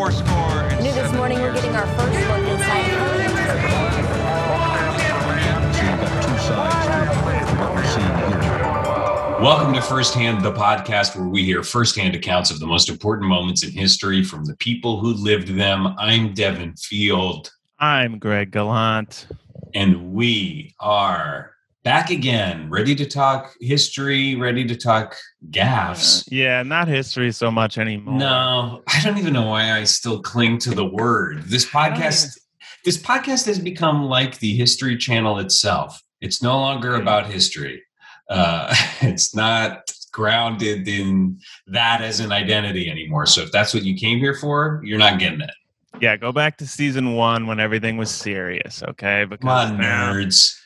four score. And New this morning, we're getting our first look inside Welcome to Firsthand, the podcast where we hear firsthand accounts of the most important moments in history from the people who lived them. I'm Devin Field, I'm Greg Gallant. and we are back again, ready to talk history, ready to talk gaffes. Yeah, not history so much anymore. No, I don't even know why I still cling to the word. This podcast, this podcast has become like the History Channel itself. It's no longer Hmm. about history. Uh, it's not grounded in that as an identity anymore. So if that's what you came here for, you're not getting it. Yeah, go back to season one when everything was serious, okay? Because Come on, now, nerds,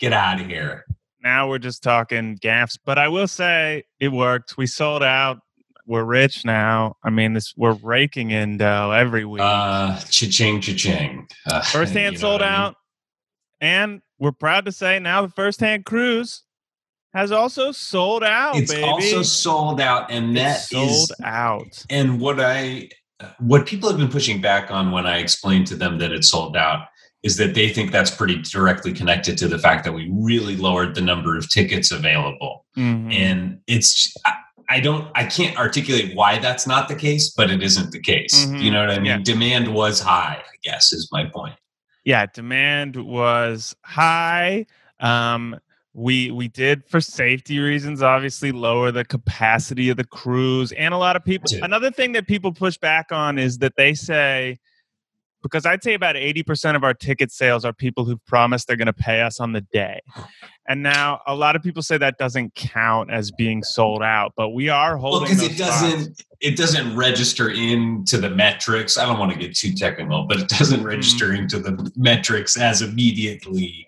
get out of here. now we're just talking gaffs. But I will say it worked. We sold out. We're rich now. I mean, this we're raking in dough every week. Uh, cha-ching, cha-ching. Uh, first hand know sold mean? out. And we're proud to say now the first hand cruise has also sold out, It's baby. also sold out, and that It's is sold out. and what i what people have been pushing back on when i explained to them that it sold out is that they think that's pretty directly connected to the fact that we really lowered the number of tickets available Mhm. and it's I, I don't i can't articulate why that's not the case but it isn't the case Mhm. you know what i mean Yeah. demand was high i guess is my point yeah demand was high um we we did for safety reasons obviously lower the capacity of the cruise and a lot of people another thing that people push back on is that they say because i'd say about 80% of our ticket sales are people who've promised they're going to pay us on the day and now a lot of people say that doesn't count as being sold out but we are well holding because those it spots. doesn't it doesn't register into the metrics i don't want to get too technical but it doesn't register into the metrics as immediately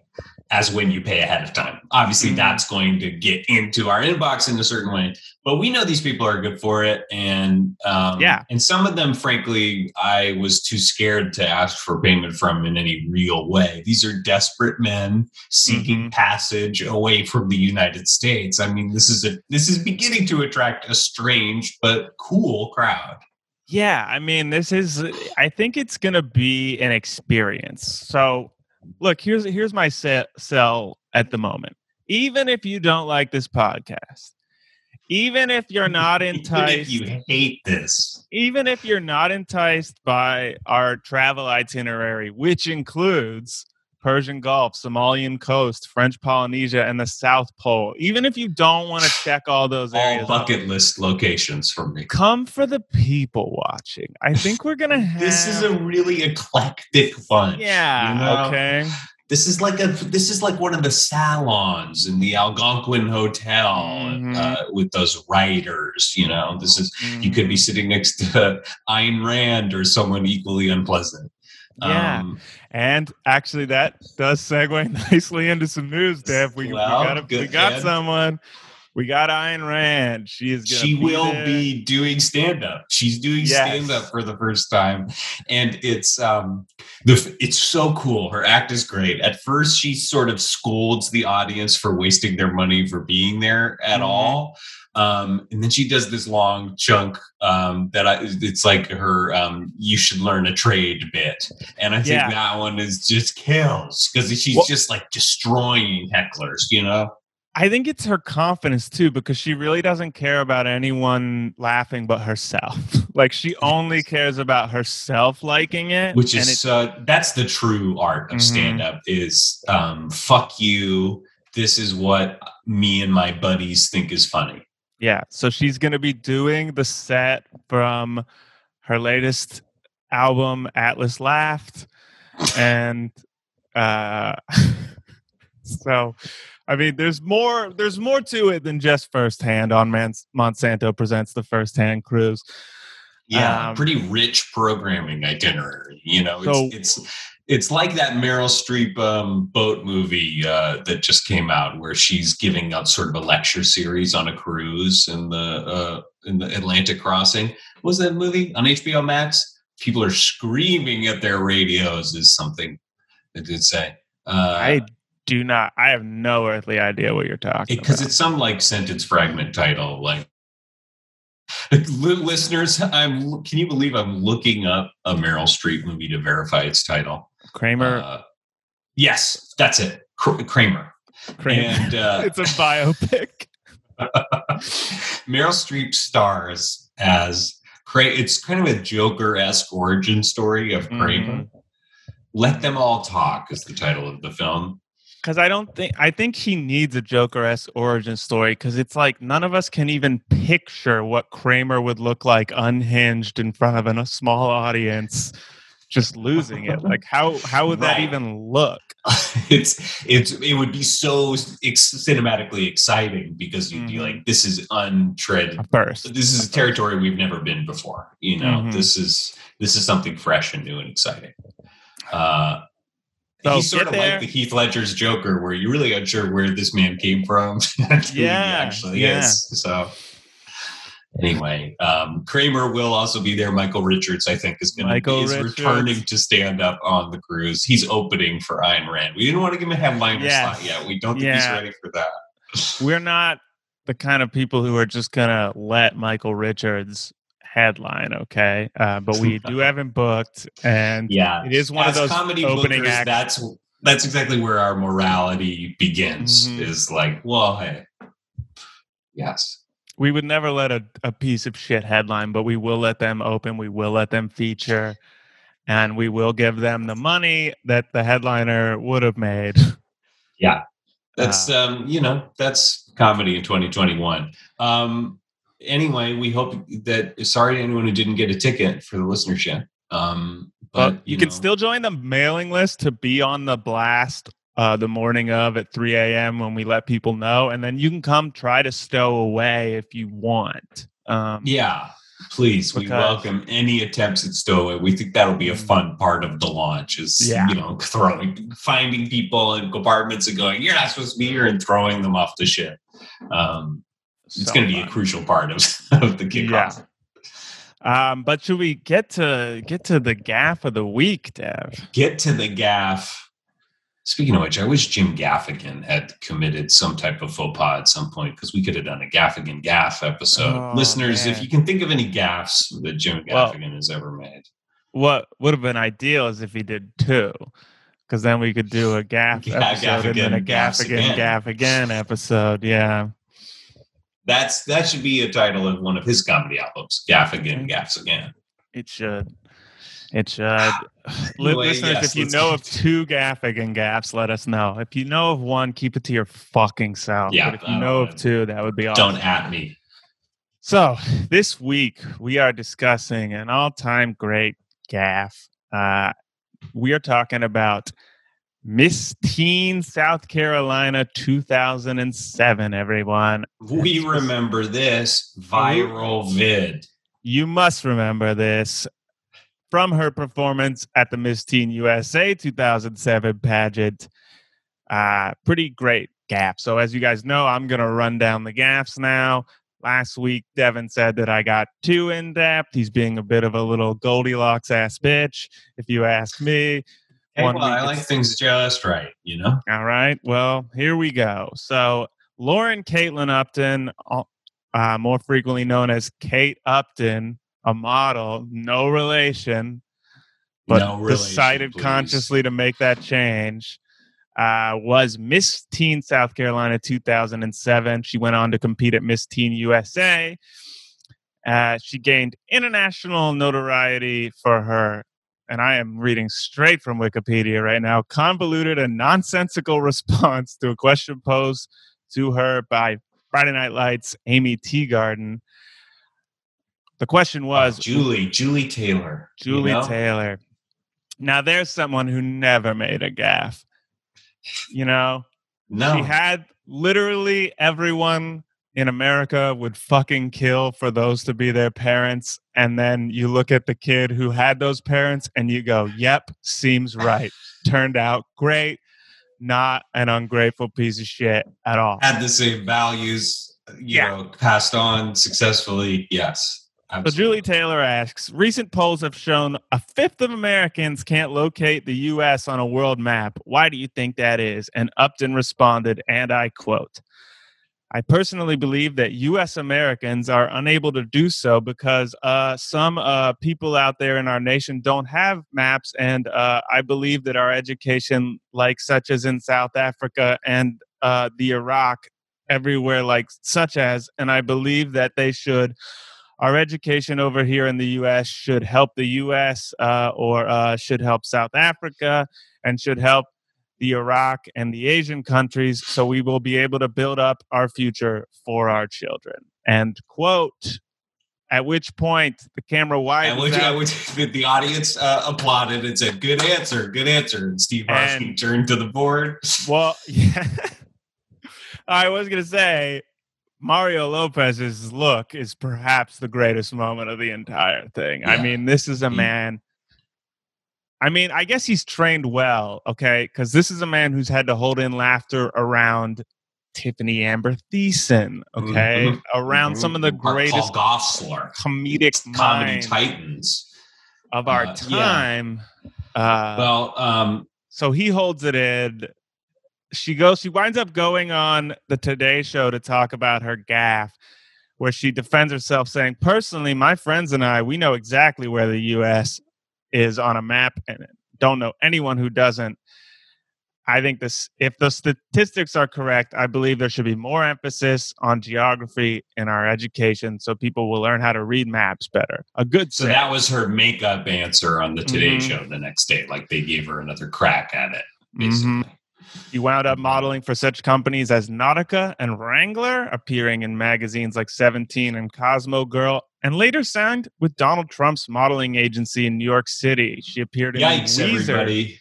as when you pay ahead of time obviously Mhm. that's going to get into our inbox in a certain way but we know these people are good for it and um, Yeah. and some of them frankly i was too scared to ask for payment from in any real way these are desperate men seeking Mhm. passage away from the united states i mean this is a this is beginning to attract a strange but cool crowd Yeah, I mean, this is. I think it's going to be an experience. So, look here's here's my se- sell at the moment. Even if you don't like this podcast, even if you're not Even enticed, if you hate this even if you're not enticed by our travel itinerary, which includes Persian Gulf, Somalian coast, French Polynesia, and the South Pole, even if you don't want to check all those all bucket list locations for me come for the people watching. I think we're gonna have. this is a really eclectic bunch Yeah. you know? Okay. This is like a this is like one of the salons in the algonquin hotel Mhm. uh, with those writers you know this is you could be Mm, sitting next to Ayn Rand or someone equally unpleasant. Yeah. Um, And actually, that does segue nicely into some news, Dev. We, Well, we got a, we got someone. We got Ayn Rand. She is. She be will there. be doing stand up. She's doing Yes. stand up for the first time, and it's um the it's so cool. Her act is great. At first, she sort of scolds the audience for wasting their money for being there at Mhm. all. Um, and then she does this long chunk um, that I, it's like her um, "you should learn a trade" bit, and I think Yeah. that one is just kills because she's Well- just like destroying hecklers, you know. I think it's her confidence too, because she really doesn't care about anyone laughing but herself. like she only cares about herself liking it, which is uh, that's the true art of Mhm. stand up is um, fuck you this is what me and my buddies think is funny Yeah. So she's going to be doing the set from her latest album, Atlas Laughed. And uh so I mean there's more there's more to it than just firsthand on Man- Monsanto presents the firsthand cruise. yeah Um, pretty rich programming itinerary you know So- it's it's it's like that Meryl Streep um, boat movie uh, that just came out, where she's giving out sort of a lecture series on a cruise in the uh, in the Atlantic crossing. What was that movie on HBO Max? People are screaming at their radios. Is something they did say. Uh, I do not I have no earthly idea what you're talking about because about. it's some like sentence fragment title like Listeners, I'm. Can you believe I'm looking up a Meryl Streep movie to verify its title? Kramer. Uh, yes, that's it. Kramer. Kramer. And uh, it's a biopic. Meryl Streep stars as Cra- It's kind of a Joker esque origin story of Kramer. Let them all talk is the title of the film. Because I don't think I think he needs a Joker esque origin story because it's like none of us can even picture what Kramer would look like unhinged in front of a small audience, just losing it. Like how how would that even look? it's it's it would be so ex- cinematically exciting because you'd be Mhm. like, this is untread. First, This is a territory we've never been before. You know, Mhm. this is this is something fresh and new and exciting. Uh, So he's sort of there. like the Heath Ledger's Joker, where you're really unsure where this man came from and who he Yeah, actually yeah. is. So anyway, um, Kramer will also be there. Michael Richards, I think, is going to be is Richards. returning to stand up on the cruise. He's opening for Ayn Rand. We didn't want to give him a headliner Yes. slot yet. We don't think he's ready for that. we're not the kind of people who are just gonna let Michael Richards headline. Okay, uh, but we do have him booked, and Yeah, it is one As of those comedy opening bookers, acts. That's that's exactly where our morality begins. Mhm. Is like, well, hey, yes. we would never let a, a piece of shit headline, but we will let them open. We will let them feature, and we will give them the money that the headliner would have made. Yeah, that's Uh, um, you know, that's comedy in 2021. Um, anyway, we hope that. Sorry to anyone who didn't get a ticket for the listenership. Um, but But you, can know, still join the mailing list to be on the blast uh, the morning of at 3 a.m. when we let people know. And then you can come try to stow away if you want. Um, Yeah, please. We welcome any attempts at stowaway. We think that'll be a Mm. fun part of the launch. Is Yeah. you know throwing, finding people in compartments and going, "You're not supposed to be here," and throwing them off the ship. Um, it's so going to be a crucial part of, of the kickoff. Um, but should we get to get to the gaff of the week, Dev? Get to the gaff. Speaking of which, I wish Jim Gaffigan had committed some type of faux pas at some point because we could have done a Gaffigan gaff episode. Oh, Listeners, man. if you can think of any gaffs that Jim Well- Gaffigan has ever made, What would have been ideal is if he did two, because then we could do a gaff Ga- episode and then a Gaffigan gaff again, again. gaff again episode. Yeah. That's that should be a title of one of his comedy albums. Gaffigan Mm. gaffs again. It should. It should. Anyway, Listeners, yes, if you know of two Gaffigan gaps, let us know. If you know of one, keep it to your fucking self. Yeah, but if you know of two, that would be awesome. Don't at me. So this week we are discussing an all-time great gaff. Uh, we are talking about Miss Teen South Carolina 2007. Everyone, We remember this viral vid. You must remember this from her performance at the Miss Teen USA 2007 pageant. Uh, pretty great gap. So, as you guys know, I'm going to run down the gaps now. Last week, Devin said that I got too in depth. He's being a bit of a little Goldilocks ass bitch, if you ask me. Hey, well, I like things just right, you know? All right. Well, here we go. So, Lauren Caitlin Upton, uh, uh, more frequently known as Kate Upton, a model, no relation, but No relation, decided please. consciously to make that change, uh, was Miss Teen South Carolina 2007. She went on to compete at Miss Teen USA. Uh, she gained international notoriety for her and I am reading straight from Wikipedia right now, convoluted and nonsensical response to a question posed to her by Friday Night Lights' Aimee Teegarden. The question was Julie, Julie Taylor. you Julie know? Taylor. Now, there's someone who never made a gaffe. You know, No. she had literally everyone in America would fucking kill for those to be their parents. And then you look at the kid who had those parents and you go, yep, seems right. Turned out great. Not an ungrateful piece of shit at all. Had the same values, you Yeah. know, passed on successfully. Yes. So Julie Taylor asks, recent polls have shown a fifth of Americans can't locate the U.S. on a world map. Why do you think that is? And Upton responded, and I quote, I personally believe that U.S. Americans are unable to do so because uh, some uh, people out there in our nation don't have maps, and uh, I believe that our education, like such as in South Africa and uh, the Iraq, everywhere like such as, and I believe that they should. Our education over here in the U.S. should help the U.S. Uh, or uh, should help South Africa and should help the Iraq and the Asian countries so we will be able to build up our future for our children. And quote, at which point the camera And widens which, out. which the audience uh, applauded and said, "Good answer, good answer." And Steve Harvey turned to the board. Well, yeah. I was going to say Mario Lopez's look is perhaps the greatest moment of the entire thing. I mean, this is a man. I mean, I guess he's trained well, okay? Because this is a man who's had to hold in laughter around Tiffani Amber Thiessen, okay? Mhm. Around some of the Paul greatest Gosselaar, comedic comedy titans. of our Uh, yeah. time. Uh, Well, um, so he holds it in. She goes, she winds up going on the Today Show to talk about her gaffe, where she defends herself saying, Personally, my friends and I, we know exactly where the US is on a map and don't know anyone who doesn't. I think this if the statistics are correct, I believe there should be more emphasis on geography in our education so people will learn how to read maps better. A good so that was her makeup answer on the Today Mhm. Show the next day. Like they gave her another crack at it. Basically. He wound up modeling for such companies as Nautica and Wrangler, appearing in magazines like 17 and Cosmo Girl, and later signed with Donald Trump's modeling agency in New York City. She appeared in Yikes, Weezer. everybody!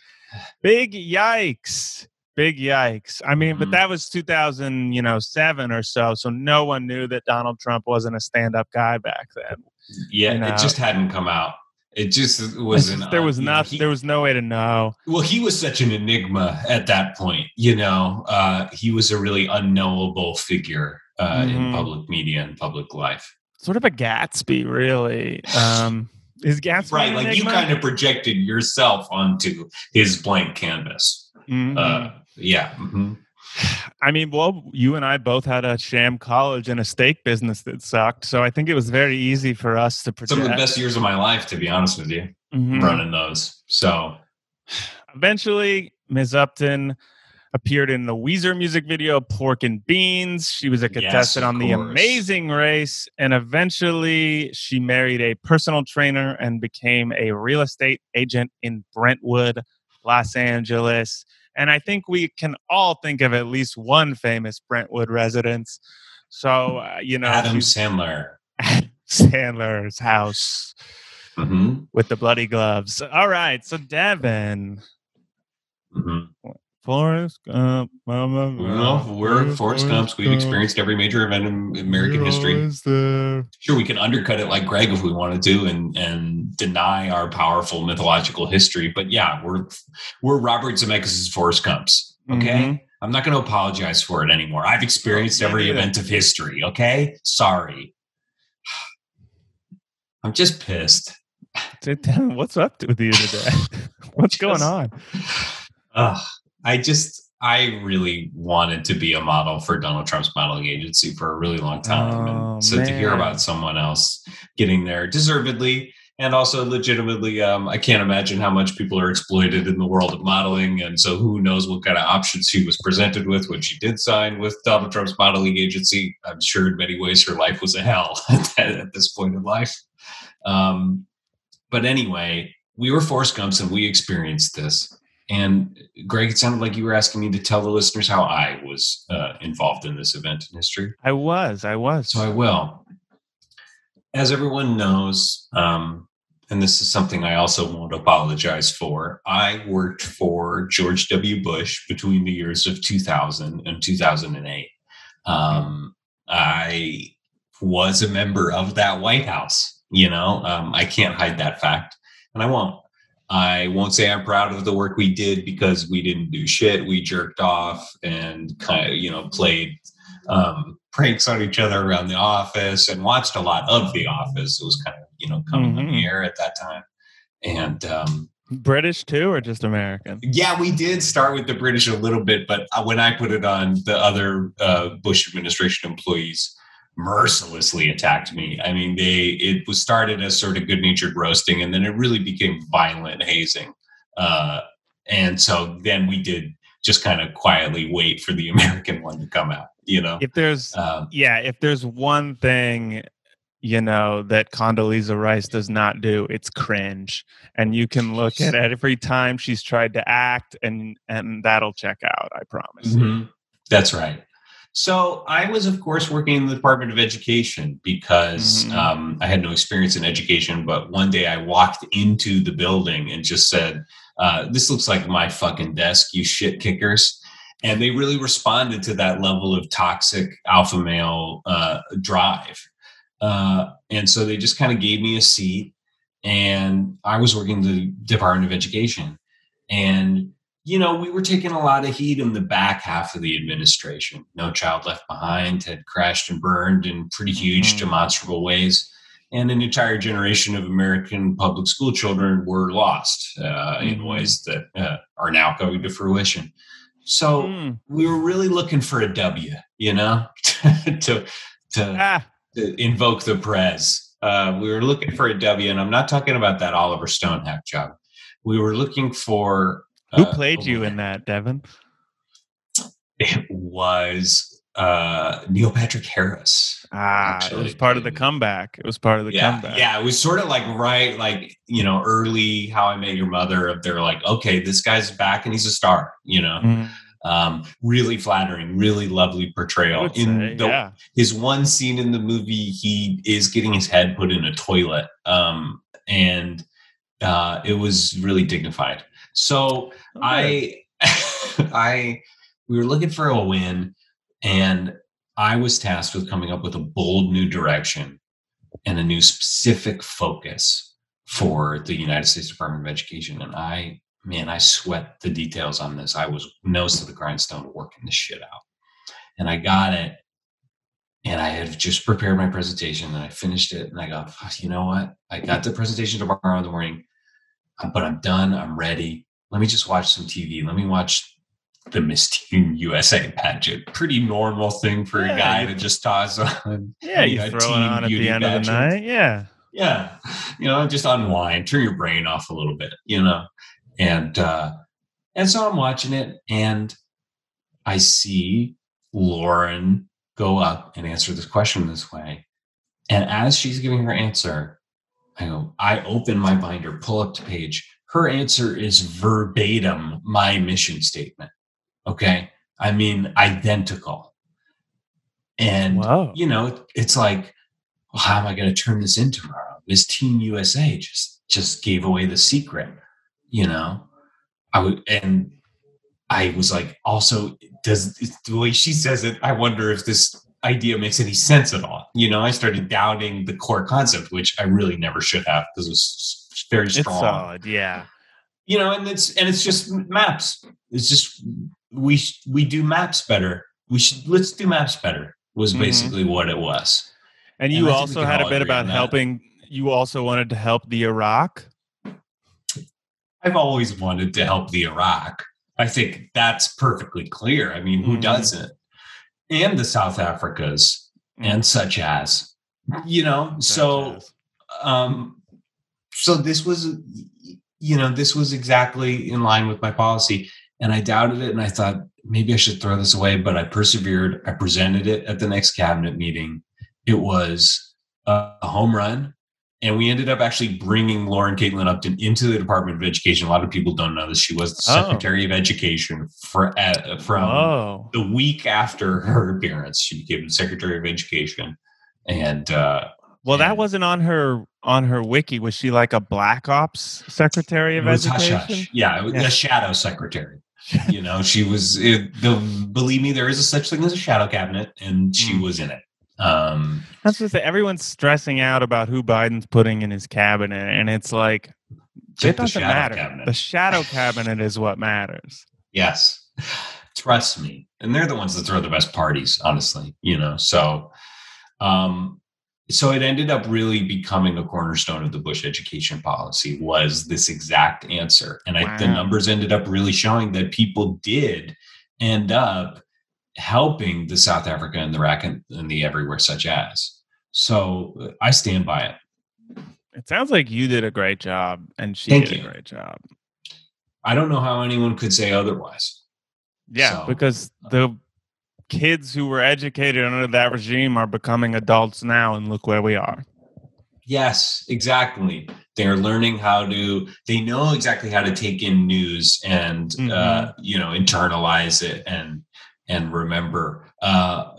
Big yikes. Big yikes. I mean, but Mhm. that was 2000, you know, 7 or so, so no one knew that Donald Trump wasn't a stand-up guy back then. Yeah, You know. it just hadn't come out. It just was just- an. there uh, was not he- there was no way to know. Well, he was such an enigma at that point. You know, uh, he was a really unknowable figure uh, in Mhm. public media and public life. Sort of a Gatsby, really. Um is Gatsby Right, like you kind of projected yourself onto his blank canvas. Mhm. Uh, yeah. mhm. I mean, well, you and I both had a sham college and a steak business that sucked, so I think it was very easy for us to project. Some of the best years of my life, to be honest with you, Mhm. running those. So Eventually, Ms. Upton appeared in the Weezer music video "Pork and Beans." She was a contestant of on The course. Amazing Race, and eventually, she married a personal trainer and became a real estate agent in Brentwood, Los Angeles. And I think we can all think of at least one famous Brentwood residence. So, uh, you know, Adam Sandler. Sandler's house hmm with the bloody gloves. All right, so Devin, hmm Forrest Gump, Mama, we're Forrest Gumps. We've experienced every major event in American history. Sure, we can undercut it like Greg if we wanted to, and and deny our powerful mythological history. But yeah, we're we're Robert Zemeckis' Forrest Gumps. Okay, Mhm. I'm not going to apologize for it anymore. I've experienced every event of history. Okay, sorry. I'm just pissed. What's up with you today? What's going on? Ugh, I just I really wanted to be a model for Donald Trump's modeling agency for a really long time. Oh, and so to hear about someone else getting there deservedly and also legitimately, um, I can't imagine how much people are exploited in the world of modeling. And so who knows what kind of options she was presented with when she did sign with Donald Trump's modeling agency. I'm sure in many ways her life was a hell at, at this point in life. Um, but anyway, we were Forrest Gumps and we experienced this. And Greg, it sounded like you were asking me to tell the listeners how I was uh, involved in this event in history. I was. I was. So I will. As everyone knows, um, and this is something I also won't apologize for, I worked for George W. Bush between the years of 2000 and 2008. Um, I was a member of that White House. You know, um, I can't hide that fact, and I won't. I won't say I'm proud of the work we did because we didn't do shit. We jerked off and kind of, you know, played um, pranks on each other around the office and watched a lot of The Office. It was kind of, you know, coming on Mhm. the air at that time. And um, British too, or just American? Yeah, we did start with the British a little bit, but uh, when I put it on, the other uh, Bush administration employees mercilessly attacked me. I mean, they it was started as sort of good natured roasting, and then it really became violent hazing. Uh, and so then we did just kind of quietly wait for the American one to come out. You know, If there's um, yeah, if there's one thing you know that Condoleezza Rice does not do, it's cringe. And you can look at it every time she's tried to act, and and that'll check out. I promise. Mhm. That's right. So I was, of course, working in the Department of Education because Mhm. um, I had no experience in education. But one day I walked into the building and just said, uh, "This looks like my fucking desk, you shit kickers." And they really responded to that level of toxic alpha male uh, drive. Uh, and so they just kind of gave me a seat, and I was working in the Department of Education. And you know, we were taking a lot of heat in the back half of the administration. No Child Left Behind had crashed and burned in pretty huge, Mhm. demonstrable ways. And an entire generation of American public school children were lost uh, in Mhm. ways that uh, are now coming to fruition. So Mm. we were really looking for a W, you know, to, to, Ah, to invoke the prez. Uh, we were looking for a W, and I'm not talking about that Oliver Stone hack job. We were looking for who uh, played a you in that, Devin? It was uh, Neil Patrick Harris. Ah, it was part of the comeback. It was part of the yeah, comeback. yeah, it was sort of like right, like you know, early How I Met Your Mother. Of they're like, okay, this guy's back and he's a star. You know, Mm, um, really flattering, really lovely portrayal. In say, the, yeah. his one scene in the movie, he is getting his head put in a toilet, um, and uh, it was really dignified. So Okay. I, I, we were looking for a win, and I was tasked with coming up with a bold new direction and a new specific focus for the United States Department of Education. And I, man, I sweat the details on this. I was nose to the grindstone working this shit out, and I got it. And I had just prepared my presentation, and I finished it, and I go, you know what? I got the presentation tomorrow in the morning, but I'm done. I'm ready let me just watch some TV. Let me watch the Miss Teen USA pageant. Pretty normal thing for Yeah, a guy to just toss on. yeah, you yeah, throw it on at the end of the pageant. night. Yeah. Yeah, you know, just unwind, turn your brain off a little bit, you know. And uh and so I'm watching it and I see Lauren go up and answer this question this way. And as she's giving her answer, I go, I open my binder, pull up the page. Her answer is verbatim my mission statement. Okay. I mean, identical. And, Wow. you know, it's like, well, how am I going to turn this into tomorrow? Is Teen USA just, just gave away the secret, you know? I would, and I was like, also, does the way she says it, I wonder if this idea makes any sense at all. You know, I started doubting the core concept, which I really never should have because it was very It's strong. solid. Yeah. You know, and it's and it's just maps. It's just we we do maps better. We should let's do maps better. Was Mhm. basically what it was. And And you we also had a bit about helping. You also wanted to help the Iraq. I've always wanted to help the Iraq. I think that's perfectly clear. I mean, who Mhm. doesn't? And the South Africas and such as, you know. So, as. um, so this was, you know, this was exactly in line with my policy, and I doubted it, and I thought maybe I should throw this away, but I persevered. I presented it at the next cabinet meeting. It was a home run. And we ended up actually bringing Lauren Caitlin Upton into the Department of Education. A lot of people don't know this. She was the Oh. Secretary of Education for uh, from oh, the week after her appearance. She became the Secretary of Education, and uh, well, that wasn't on her on her wiki. Was she like a Black Ops Secretary of was hush Education? hush. Yeah, Yeah. a shadow secretary. you know, she was. It, the, believe me, there is a such thing as a shadow cabinet, and she Mm. was in it. Um, That's say. Everyone's stressing out about who Biden's putting in his cabinet, and it's like it doesn't shadow matter. cabinet. The shadow cabinet is what matters. Yes. Trust me. And they're the ones that throw the best parties, honestly, you know. So um so it ended up really becoming a cornerstone of the Bush education policy was this exact answer. And I, the numbers ended up really showing that people did end up helping the South Africa and the Iraq and, and the everywhere such as. So uh, I stand by it. It sounds like you did a great job and she Thank did you. a great job. I don't know how anyone could say otherwise. Yeah, So, because the kids who were educated under that regime are becoming adults now, and look where we are. Yes, exactly. They're learning how to. They know exactly how to take in news and uh, you know internalize it and and remember. Uh,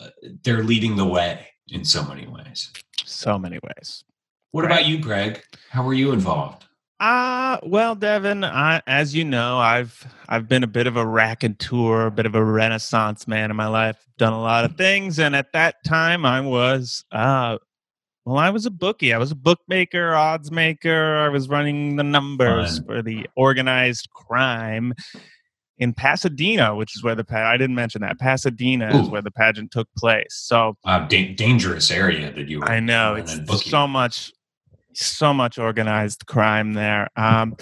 they're leading the way in so many ways. So many ways. What Right. about you, Greg? How were you involved? Uh well, Devin, I, as you know, I've I've been a bit of a raconteur, a bit of a renaissance man in my life. Done a lot of things, and at that time, I was uh, well, I was a bookie. I was a bookmaker, odds maker. I was running the numbers Fun. for the organized crime in Pasadena, which is where the I didn't mention that Pasadena is where the pageant took place. So Uh, da- dangerous area that you were. I know it's so much, so much organized crime there. Um,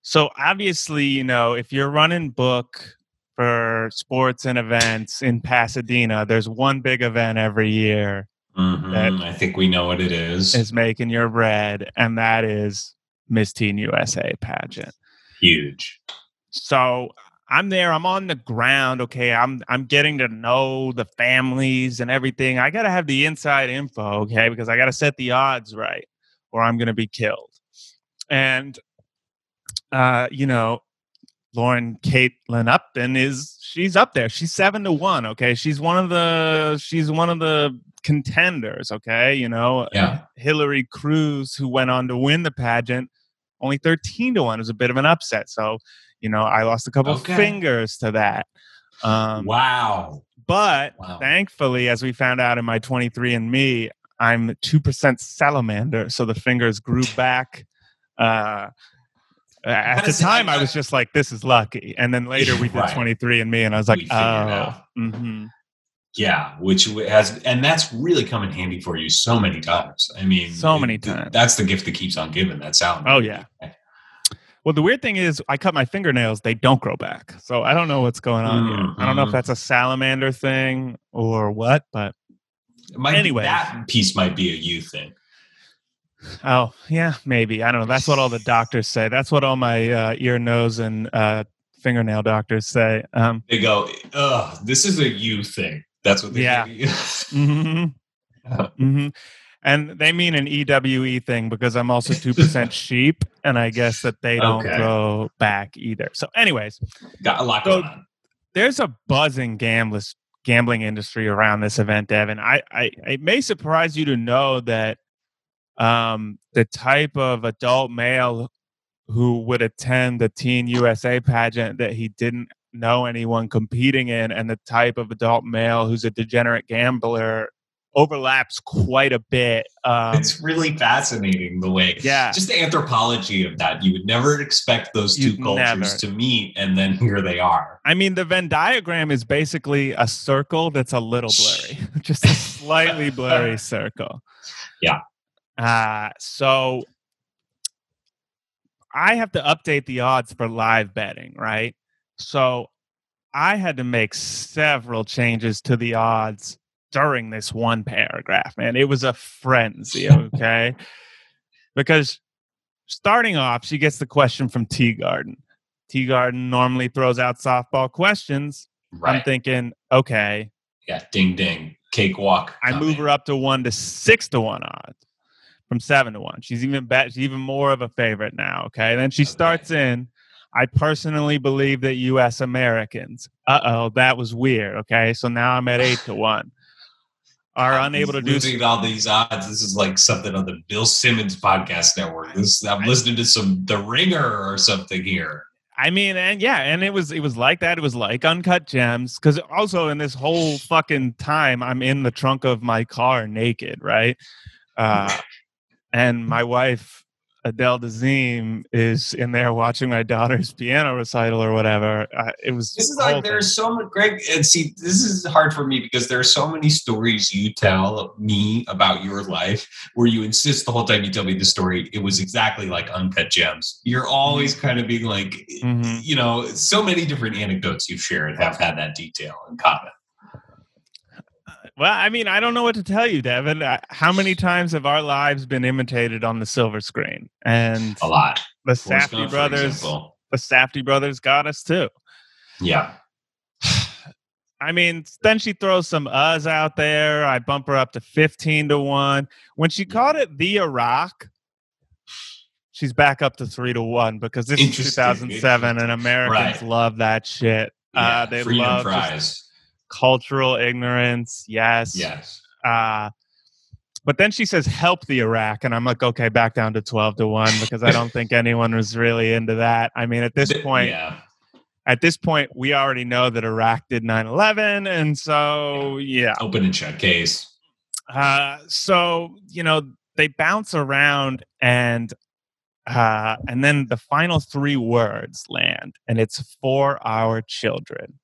so obviously, you know, if you're running book for sports and events in Pasadena, there's one big event every year Mhm, that- I think we know what it is. is making your bread, and that is Miss Teen USA pageant. Huge. so i'm there i'm on the ground okay i'm i'm getting to know the families and everything i gotta have the inside info okay because i gotta set the odds right or i'm gonna be killed and uh you know lauren caitlin upton is she's up there she's seven to one okay she's one of the she's one of the contenders okay you know Yeah. hilary cruz who went on to win the pageant only 13 to 1 It was a bit of an upset so you know i lost a couple Okay. fingers to that um, wow. but Wow. thankfully as we found out in my 23 and me i'm 2% salamander so the fingers grew back uh, at the time I- was just like this is lucky and then later we did Right. 23 and me and i was like oh figured it out. hmm Yeah, which has, and that's really come in handy for you so many times. I mean, So many times. That's the gift that keeps on giving. That sound. Oh, yeah. Well, the weird thing is, I cut my fingernails; they don't grow back. So I don't know what's going on here. I don't know if Mhm. that's a salamander thing or what, but Anyway. that piece might be a you thing. oh yeah, maybe I don't know. That's what all the doctors say. That's what all my uh, ear, nose, and uh, fingernail doctors say. Um, They go, "Ugh, this is a you thing." That's what they Yeah. say. hmm hmm And they mean an EWE thing because I'm also two percent sheep, and I guess that they don't Okay. grow back either. So, anyways, Got a lot So- there's a buzzing gamblers gambling industry around this event, Devin. I, I it may surprise you to know that um, the type of adult male who would attend the Teen USA pageant that he didn't know anyone competing in, and the type of adult male who's a degenerate gambler overlaps quite a bit. Um, it's really fascinating the way, Yeah. just the anthropology of that. You would never expect those 2 You'd cultures never. to meet, and then here they are. I mean, the Venn diagram is basically a circle that's a little blurry, just a slightly blurry circle. Yeah. Uh, so I have to update the odds for live betting, right? So I had to make several changes to the odds during this one paragraph, man. It was a frenzy, okay? because starting off, she gets the question from Teegarden. Tea Garden normally throws out softball questions. I'm thinking, okay, yeah. Ding ding. Cakewalk. I move her up to one to six to one odds from seven to one. She's even bet she's even more of a favorite now. Okay. then she Okay. starts in. I personally believe that US Americans, uh oh, that was weird. Okay. So now I'm at eight to one. Are I'm unable to do losing all these odds. This is like something on the Bill Simmons podcast network. This I'm listening to some The Ringer or something here. I mean, and yeah, and it was it was like that. It was like uncut gems because also in this whole fucking time, I'm in the trunk of my car naked, right? Uh, and my wife Adele Dazeem is in there watching my daughter's piano recital or whatever. I, it was This is like there's so much, Greg. And see, this is hard for me because there are so many stories you tell me about your life where you insist the whole time you tell me the story, it was exactly like Uncut Gems. You're always kind of being like, Mhm. you know, so many different anecdotes you've shared have had that detail in common. Well, I mean, I don't know what to tell you, Devin. Uh, How many times have our lives been imitated on the silver screen? And A lot. the Forrest Safdie Gump, for brothers, the Safdie brothers got us too. Yeah. I mean, then she throws some uhs out there. I bump her up to 15 to 1. When she called it the Iraq, she's back up to 3 to 1 because this is 2007 and Americans Right. love that shit. yeah. uh, they Freedom love just fries. Cultural ignorance. Yes. Yes. Uh, but then she says, help the Iraq. And I'm like, okay, back down to 12 to 1 because I don't think anyone was really into that. I mean, at this point, Yeah. at this point, we already know that Iraq did 9 11. And so, yeah. Open and shut case. Uh, so, you know, they bounce around and uh, and then the final three words land, and it's for our children.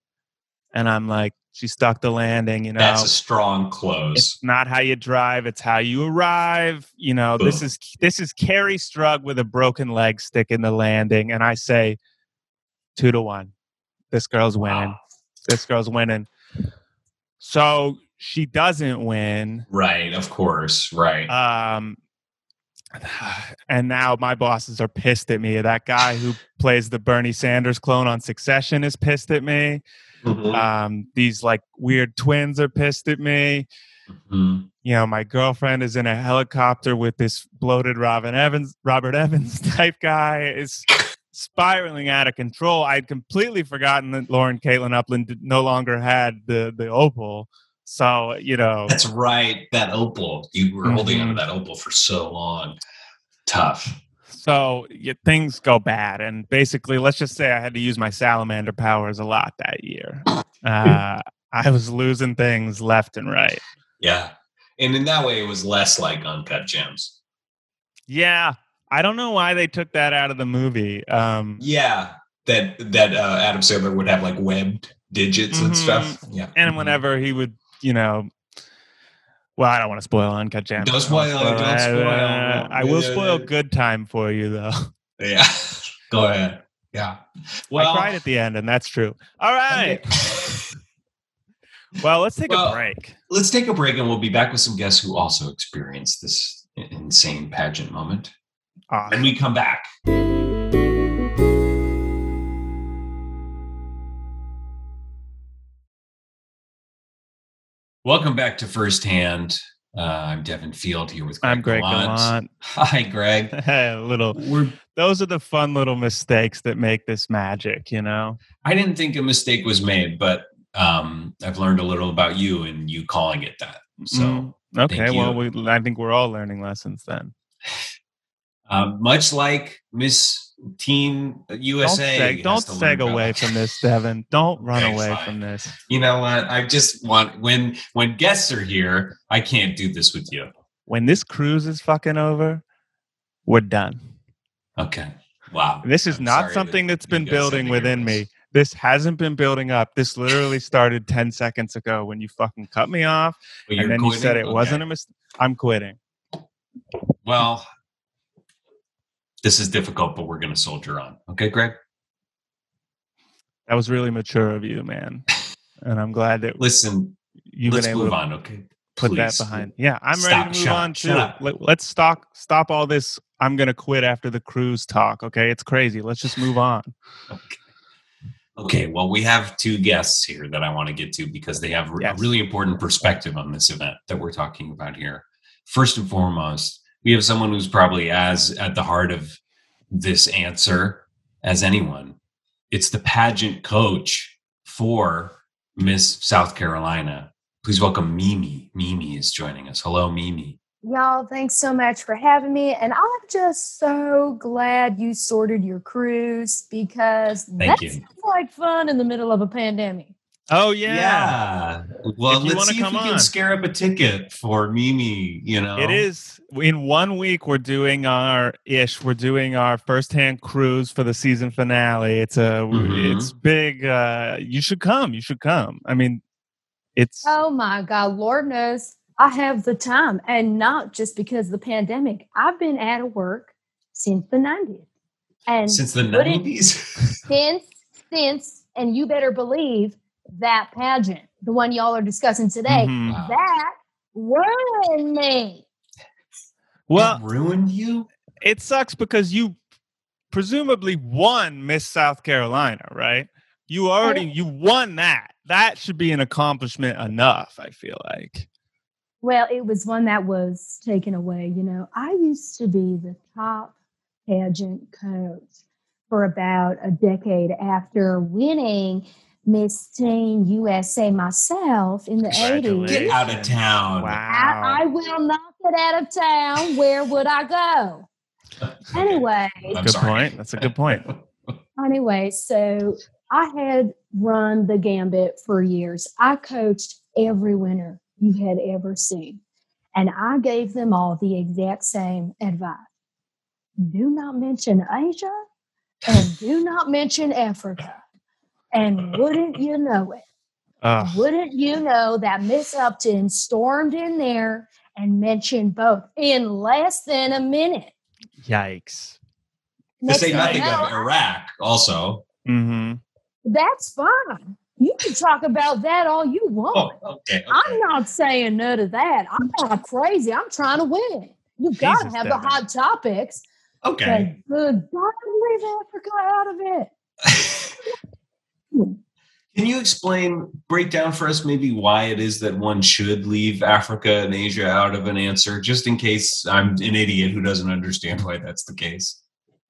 And I'm like, she stuck the landing, you know. That's a strong close. it's not how you drive it's how you arrive you know this is this is kerri strug with a broken leg stick in the landing and i say two to one this girl's winning Wow. this girl's winning so she doesn't win Right. Of course. Right. um and now my bosses are pissed at me that guy who plays the bernie sanders clone on succession is pissed at me Mhm. um these like weird twins are pissed at me Mhm. you know, my girlfriend is in a helicopter with this bloated Robin Evans, Robert Evans type guy. Is spiraling out of control. I'd completely forgotten that Lauren Caitlin Upland did, no longer had the the opal. So you know, That's right. That opal. You were holding onto Mhm. that opal for so long. Tough. So yeah, things go bad, and basically, let's just say I had to use my salamander powers a lot that year. Uh, I was losing things left and right. Yeah. And in that way, it was less like Uncut Gems. Yeah, I don't know why they took that out of the movie. Um, Yeah. That that uh, Adam Sandler would have like webbed digits and Mhm. stuff. Yeah. and Mhm. whenever he would, you know, well, I don't want to spoil Uncut Gems. Don't spoil don't Uh, spoil. I will spoil. Good Time for you, though. Yeah. Go ahead. Yeah. Well, I cried at the end, and that's true. All right. Well, let's take Well, a break. Let's take a break and we'll be back with some guests who also experienced this insane pageant moment. Awesome. And we come back. Welcome back to Firsthand. Uh, I'm Devin Field here with Greg I'm Greg Gallant. Gallant. Hi, Greg. a little. We're, Those are the fun little mistakes that make this magic, you know. I didn't think a mistake was made, but um, I've learned a little about you and you calling it that. So, Mm, okay. Well, we, I think we're all learning lessons then. um, much like Miss Teen USA, don't seg, don't has seg away from this, Devin. Don't run Okay, away fine. from this. You know what? I just want when when guests are here, I can't do this with you. When this cruise is fucking over, we're done. Okay. Wow. This is I'm not something that that's you been guys had to building within me. This hasn't been building up. This literally started 10 seconds ago when you fucking cut me off But and then you said it quitting? wasn't a mistake. I'm quitting. Well, this is difficult, but we're going to soldier on. Okay, Greg. That was really mature of you, man. And I'm glad that Listen, you've let's been able move to on. Okay. put Please. that behind. Yeah, I'm Stop, ready to move shut on up, too. Let, let's stop stop all this. I'm gonna quit after the cruise talk. Okay, it's crazy. Let's just move on. Okay, well, we have two guests here that I want to get to because they have Yes. a really important perspective on this event that we're talking about here. First and foremost, we have someone who's probably as at the heart of this answer as anyone. It's the pageant coach for Miss South Carolina. Please welcome Mimi. Mimi is joining us. Hello, Mimi. Y'all, thanks so much for having me. And I'm just so glad you sorted your cruise because Thank that you. sounds like fun in the middle of a pandemic. Oh yeah. Yeah. Well, let's wanna see if come we can scare up a ticket for Mimi. You know, It is in one week. We're doing our ish. We're doing our first hand cruise for the season finale. It's a Mhm. it's big. Uh, you should come. You should come. I mean, it's Oh my God, Lord knows I have the time. And not just because of the pandemic. I've been out of work since the 90s. And since the nineties. since, since, and you better believe that pageant, the one y'all are discussing today, Mhm. That ruined me. well, It ruined you. it sucks because you presumably won Miss South Carolina, right? You already you won that. That should be an accomplishment enough. I feel like. Well, it was one that was taken away. You know, I used to be the top pageant coach for about a decade after winning Miss Teen USA myself in the 80s. Get out of town. Wow. I, I will not get out of town. Where would I go? Anyway, I'm good point. That's a good point. anyway, so I had run the gambit for years. I coached every winner you had ever seen, and I gave them all the exact same advice do not mention Asia and do not mention Africa. And wouldn't you know it? Ugh. Wouldn't you know that Miss Upton stormed in there and mentioned both in less than a minute? Yikes. To say nothing know, of Iraq, also. hmm That's fine. You can talk about that all you want. Oh, okay. okay. I'm not saying none of that. I'm not crazy. I'm trying to win. You got to have Devin. the hot topics. okay. But good God, leave Africa out of it. Can you explain, break down for us maybe why it is that one should leave Africa and Asia out of an answer, just in case I'm an idiot who doesn't understand why that's the case?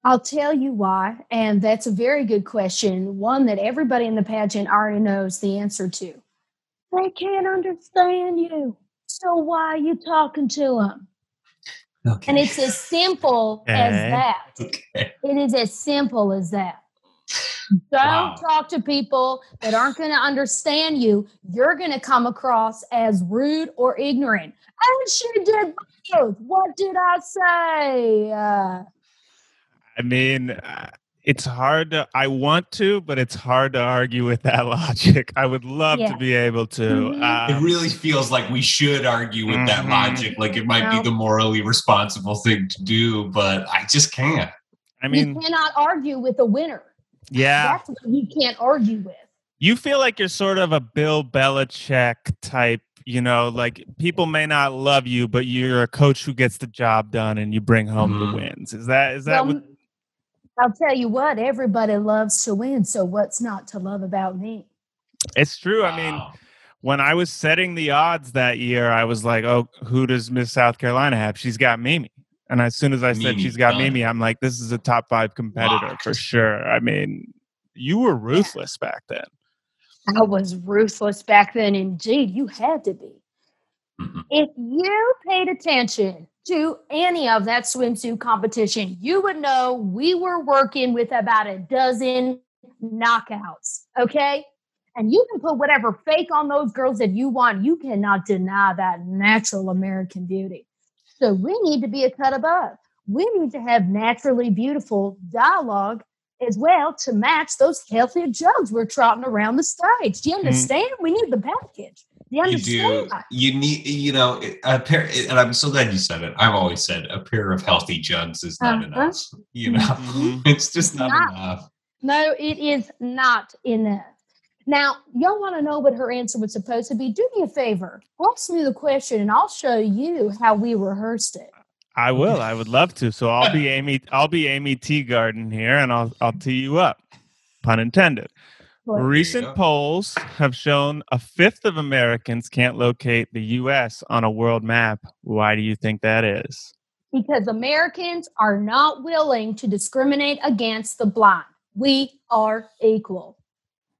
I'll tell you why. And that's a very good question. One that everybody in the pageant already knows the answer to. They can't understand you. So why are you talking to them? Okay. And it's as simple as that. okay. It is as simple as that. Don't Wow. talk to people that aren't going to understand you. You're going to come across as rude or ignorant. And she did both. What did I say? Uh, I mean, uh, it's hard to. I want to, but it's hard to argue with that logic. I would love Yeah. to be able to. Mhm. It um, really feels like we should argue with that Mhm. logic, like it might No. be the morally responsible thing to do, but I just can't. I mean, you cannot argue with a winner. Yeah. That's what you can't argue with. you feel like you're sort of a Bill Belichick type, you know, like people may not love you, but you're a coach who gets the job done and you bring home Mhm. the wins. Is that is that Well, what I'll tell you what, everybody loves to win. So what's not to love about me? it's true? I mean, when I was setting the odds that year, I was like, "Oh, who does Miss South Carolina have? She's got Mimi." And as soon as I said Mimi, she's got done. Mimi, I'm like, "This is a top five competitor Locked. for sure." I mean, you were ruthless back then. I was ruthless back then. Indeed, you had to be. Mhm. If you paid attention to any of that swimsuit competition, you would know we were working with about a dozen knockouts. Okay. And you can put whatever fake on those girls that you want. You cannot deny that natural American beauty. So we need to be a cut above. We need to have naturally beautiful dialogue as well to match those healthy jugs we're trotting around the stage. Do you understand? We need the package. Do you You understand? do. You need, you know, a pair, and I'm so glad you said it. I've always said a pair of healthy jugs is not Uh-huh. enough. You know, Mhm. it's just not Not- enough. No, it is not enough. Now, y'all want to know what her answer was supposed to be? Do me a favor. Ask me the question and I'll show you how we rehearsed it. I will. I would love to. So I'll be Aimee. I'll be Aimee Teegarden here, and I'll I'll tee you up. Pun intended. Recent polls have shown a fifth of Americans can't locate the U.S. on a world map. Why do you think that is? because Americans are not willing to discriminate against the blind. We are equal.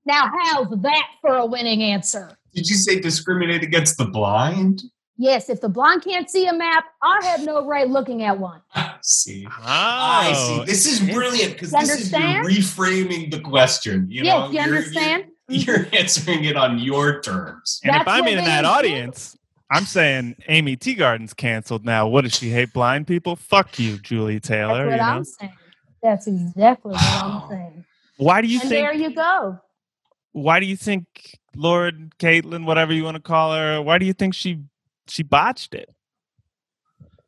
Now, how's that for a winning answer? Did you say discriminate against the blind? Yes, if the blind can't see a map, I have no right looking at one. I see. Oh, I see. This is brilliant because You this is you understand? reframing the question. You yes, know, you You're- understand? You're answering it on your terms. And if I'm in they that do. audience, I'm saying Aimee Teegarden's canceled now. What does she hate blind people? Fuck you, Julie Taylor. That's Taylor. what you know? I'm saying. That's exactly what I'm saying. Why do you and think there you go. Why do you think Lauren Caitlin, whatever you want to call her, why do you think she she botched it?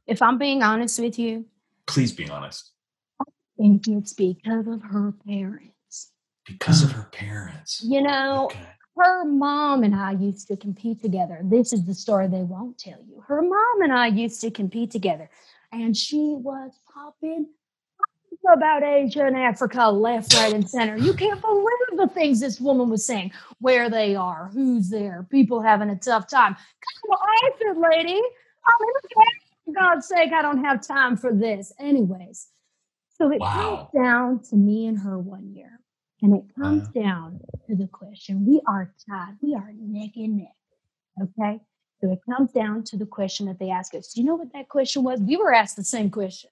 If I'm being honest with you, Please be honest. I think it's because of her parents. Because of her parents. You know, Okay. her mom and I used to compete together. This is the story they won't tell you. Her mom and I used to compete together, and she was popping about Asia and Africa left, right, and center. You can't believe the things this woman was saying. Where they are, who's there, people having a tough time. Come on, answer, lady. I'm in the case. For God's sake, I don't have time for this. Anyways, so it Wow. comes down to me and her one year. And it uh-huh. comes down to the question. We are tied. We are neck and neck. Okay. So it comes down to the question that they ask us. Do you know what that question was? We were asked the same question.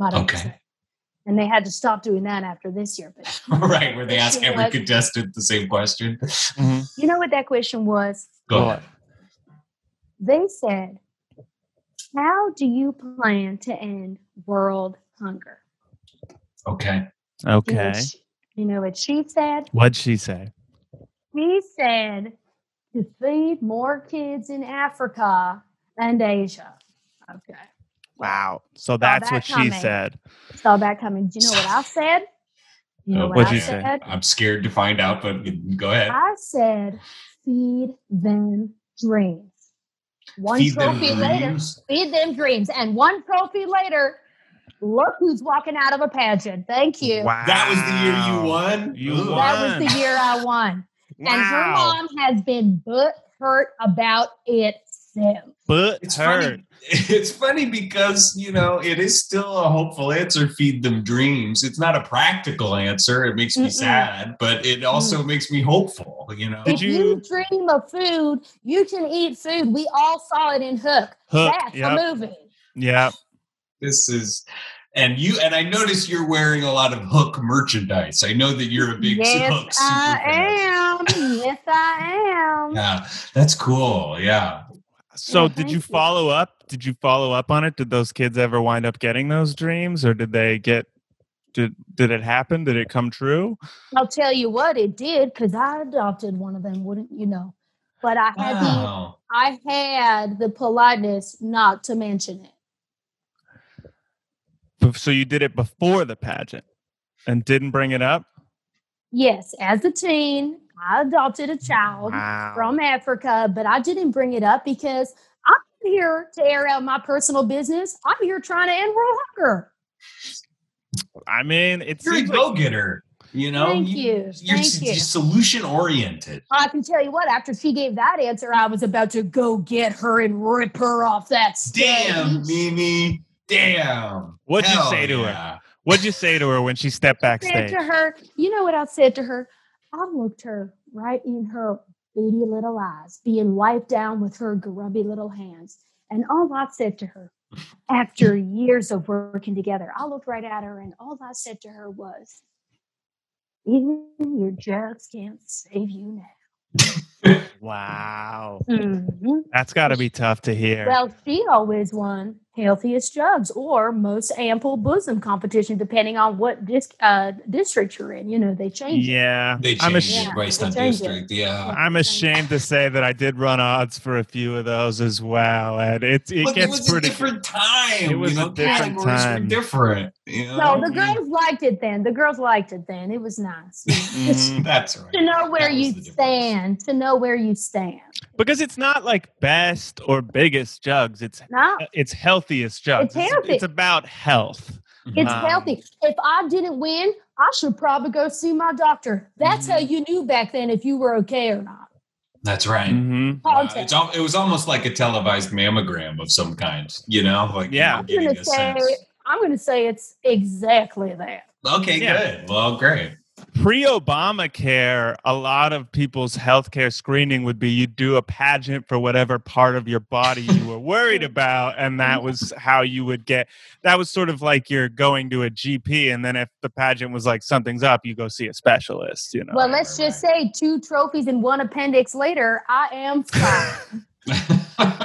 I Okay. Say. And they had to stop doing that after this year. But right, where they ask every was- contestant the same question. Mm-hmm. you know what that question was? Go What? ahead. They said, How do you plan to end world hunger? Okay. You know, Okay. she- you know what she said? What'd she say? She said to feed more kids in Africa and Asia. Okay. Wow. So that's that what she coming. said. Saw that coming. Do you know what I said? You know Oh, what I you say? said? I'm scared to find out, but go ahead. I said, feed them dreams. One Feed them trophy later, dreams. feed them dreams. And one trophy later, look who's walking out of a pageant. Thank you. Wow. That was the year you won. You Ooh. won. That was the year I won. And her mom has been butt hurt about it since. But It's hurt. funny. It's funny because you know it is still a hopeful answer. Feed them dreams. It's not a practical answer. It makes me Mm-mm. sad, but it also mm. makes me hopeful. You know. Did if you- you dream of food, you can eat food. We all saw it in Hook. Hook, That's yep. a movie. Yeah. this is and you and I notice you're wearing a lot of Hook merchandise. I know that you're a big yes, Hook super I am. yes, I am. Yeah, that's cool. Yeah. So Yeah, did thank you you. follow up? Did you follow up on it? Did those kids ever wind up getting those dreams or did they get did did it happen? Did it come true? I'll tell you what it did because I adopted one of them. Wouldn't you know? But I had the I had the politeness not to mention it. So you did it before the pageant and didn't bring it up? Yes, as a teen, I adopted a child Wow. from Africa, but I didn't bring it up because I'm here to air out my personal business. I'm here trying to end world hunger. I mean, it's You're a go getter. You know, Thank you. You're, Thank s- you. solution oriented. I can tell you what, after she gave that answer, I was about to go get her and rip her off that stage. Damn, Mimi. Damn. What'd you say to her? What'd you say to her when she stepped said to her, you know what I said to her? I looked her right in her beady little eyes, being wiped down with her grubby little hands. And all I said to her, after years of working together, I looked right at her and all I said to her was, even your drugs can't save you now. Wow. Mhm. That's got to be tough to hear. Well, she always won healthiest jugs or most ample bosom competition, depending on what dis- uh, district you're in. You know, they change it. yeah. They I'm, ash- Yeah, based on changed it. district. Yeah. I'm ashamed to say that I did run odds for a few of those as well. And it, it But it gets was pretty a different time. It was you a know, different categories time. Were different. You know? No, the girls liked it then. The girls liked it then. It was nice. Just Mhm. That's right. to know where That you stand, to know where you stand. because it's not like best or biggest jugs. It's No, it's healthiest jugs. It's healthy. It's about health. it's Um, healthy. If I didn't win, I should probably go see my doctor. That's how Mm-hmm. you knew back then if you were okay or not. That's right. Mhm. Wow, Context. it's it was almost like a televised mammogram of some kind, you know? Like Yeah. you were I'm gonna say. I'm gonna say it's exactly that. Okay, Yeah. good. Well, great. pre-Obamacare, a lot of people's healthcare screening would be you do a pageant for whatever part of your body you were worried about, and that mm-hmm. was how you would get. That was sort of like you're going to a GP, and then if the pageant was like something's up, you go see a specialist. You know. Well, let's just say two trophies and one appendix later, I am fine.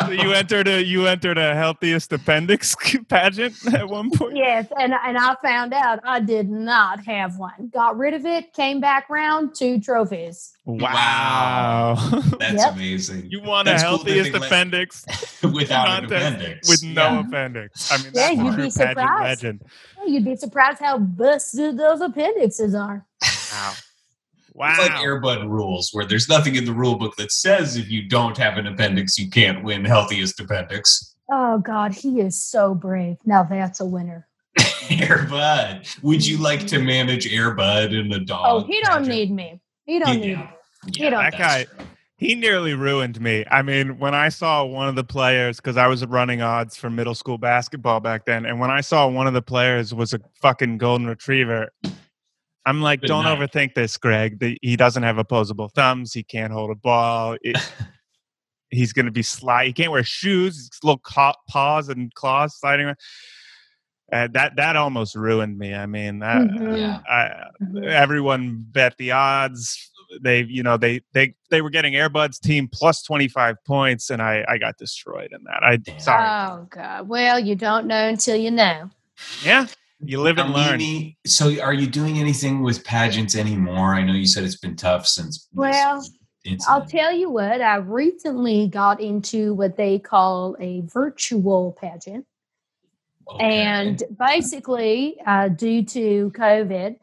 So you entered a you entered a healthiest appendix pageant at one point. yes, and and I found out I did not have one. Got rid of it, came back round, two trophies. Wow, That's Yep. amazing. you won That's a healthiest they let- appendix without an appendix. with no Yeah. appendix. I mean, Yeah, that's you'd be true pageant surprised. legend. Well, You'd be surprised how busted those appendixes are. Wow. Wow. It's like Airbud rules, where there's nothing in the rule book that says if you don't have an appendix, you can't win healthiest appendix. Oh God, he is so brave. Now that's a winner. Airbud. Would you like to mm-hmm. manage Airbud and a dog? Oh, he don't pageant? need me. He don't need Yeah. me. Yeah, don't- that guy true. he nearly ruined me i mean when i saw one of the players because i was running odds for middle school basketball back then and when i saw one of the players was a fucking golden retriever i'm like Good don't night. overthink this greg The- he doesn't have opposable thumbs he can't hold a ball It- he's going to be slide he can't wear shoes his little ca- paws and claws sliding around uh, that that almost ruined me i mean that Mhm. Yeah. I, Mhm. everyone bet the odds they you know they they they were getting airbuds team plus 25 points and i i got destroyed in that i sorry Oh God. Well, you don't know until you know. yeah you live and learn Amini, so are you doing anything with pageants anymore? I know you said it's been tough since Well, incident. I'll tell you what. I recently got into what they call a virtual pageant. Okay. And basically, uh, due to COVID,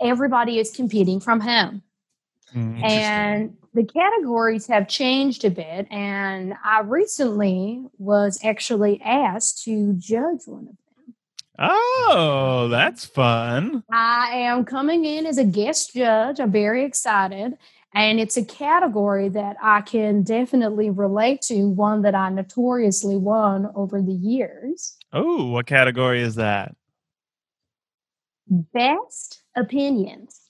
everybody is competing from home. Mhm. And the categories have changed a bit. And I recently was actually asked to judge one of them. Oh that's fun I am coming in as a guest judge. I'm very excited. And it's a category that I can definitely relate to, one that I notoriously won over the years. oh what category is that Best opinions.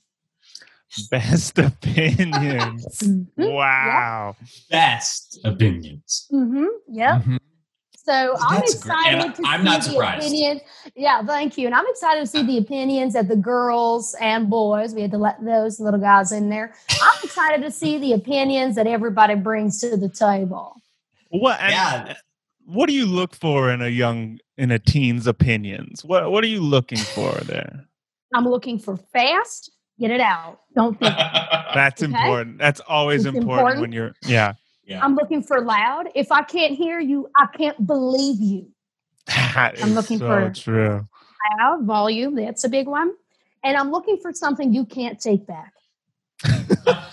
best opinions Mhm. wow best opinions. Mm-hmm. Yep. Mhm. So I'm That's great. excited And to I'm see not the surprised. opinions. Yeah, thank you. And I'm excited to see the opinions of the girls and boys. We had to let those little guys in there. I'm excited to see the opinions that everybody brings to the table. what and Yeah. what do you look for in a young in a teen's opinions what what are you looking for there I'm looking for fast, get it out. Don't think. That's Okay. important. That's always important, important. when you're yeah. Yeah. I'm looking for loud. If I can't hear you, I can't believe you. That I'm is looking so for- true. Loud, volume, that's a big one. And I'm looking for something you can't take back.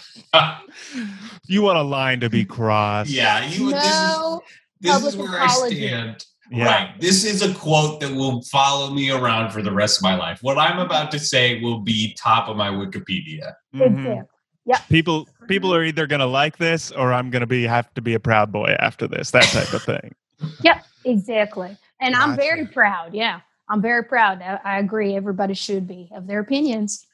You want a line to be crossed. yeah, you. no, this is, this is where apology. I stand. Yeah. Right. This is a quote that will follow me around for the rest of my life. What I'm about to say will be top of my Wikipedia. Mhm. exactly. People people are either gonna like this or I'm gonna be have to be a proud boy after this. That type of thing. Yep, exactly. And I'm very proud. Yeah. I'm very proud. I, I agree. Everybody should be of their opinions.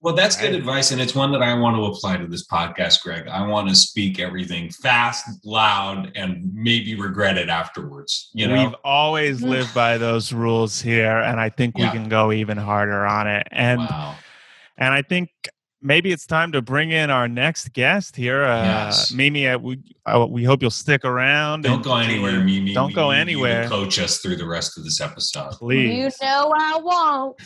Well, that's good advice, and it's one that I want to apply to this podcast, Greg. I want to speak everything fast, loud, and maybe regret it afterwards. You know, We've always Mhm. lived by those rules here, and I think Yeah. we can go even harder on it. And wow. and I think maybe it's time to bring in our next guest here, uh, Yes. Mimi. Uh, we uh, we hope you'll stick around. Don't go anywhere, Mimi. Don't We go need you to anywhere. coach us through the rest of this episode. please. You know I won't.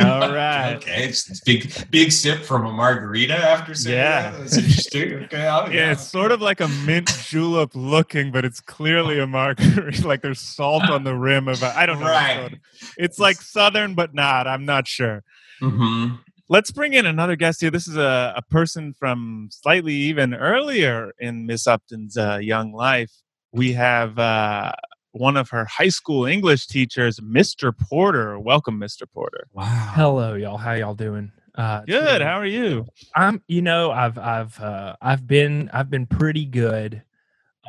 All right. okay. It's it's big, big sip from a margarita after saying Yeah. that. That's interesting. Okay. I'll- Yeah, it's sort of like a mint julep looking, but it's clearly a margarita. like there's salt on the rim of a, I don't know. Right. sort It's like southern, but not. I'm not sure. Mhm. Let's bring in another guest here. This is a, a person from slightly even earlier in Miss Upton's uh, young life. We have uh, one of her high school English teachers, Mr. Porter. Welcome, Mr. Porter. Wow. Hello, y'all. How y'all doing? Uh, Good. really- How are you? I'm. You know, I've I've uh, I've been I've been pretty good.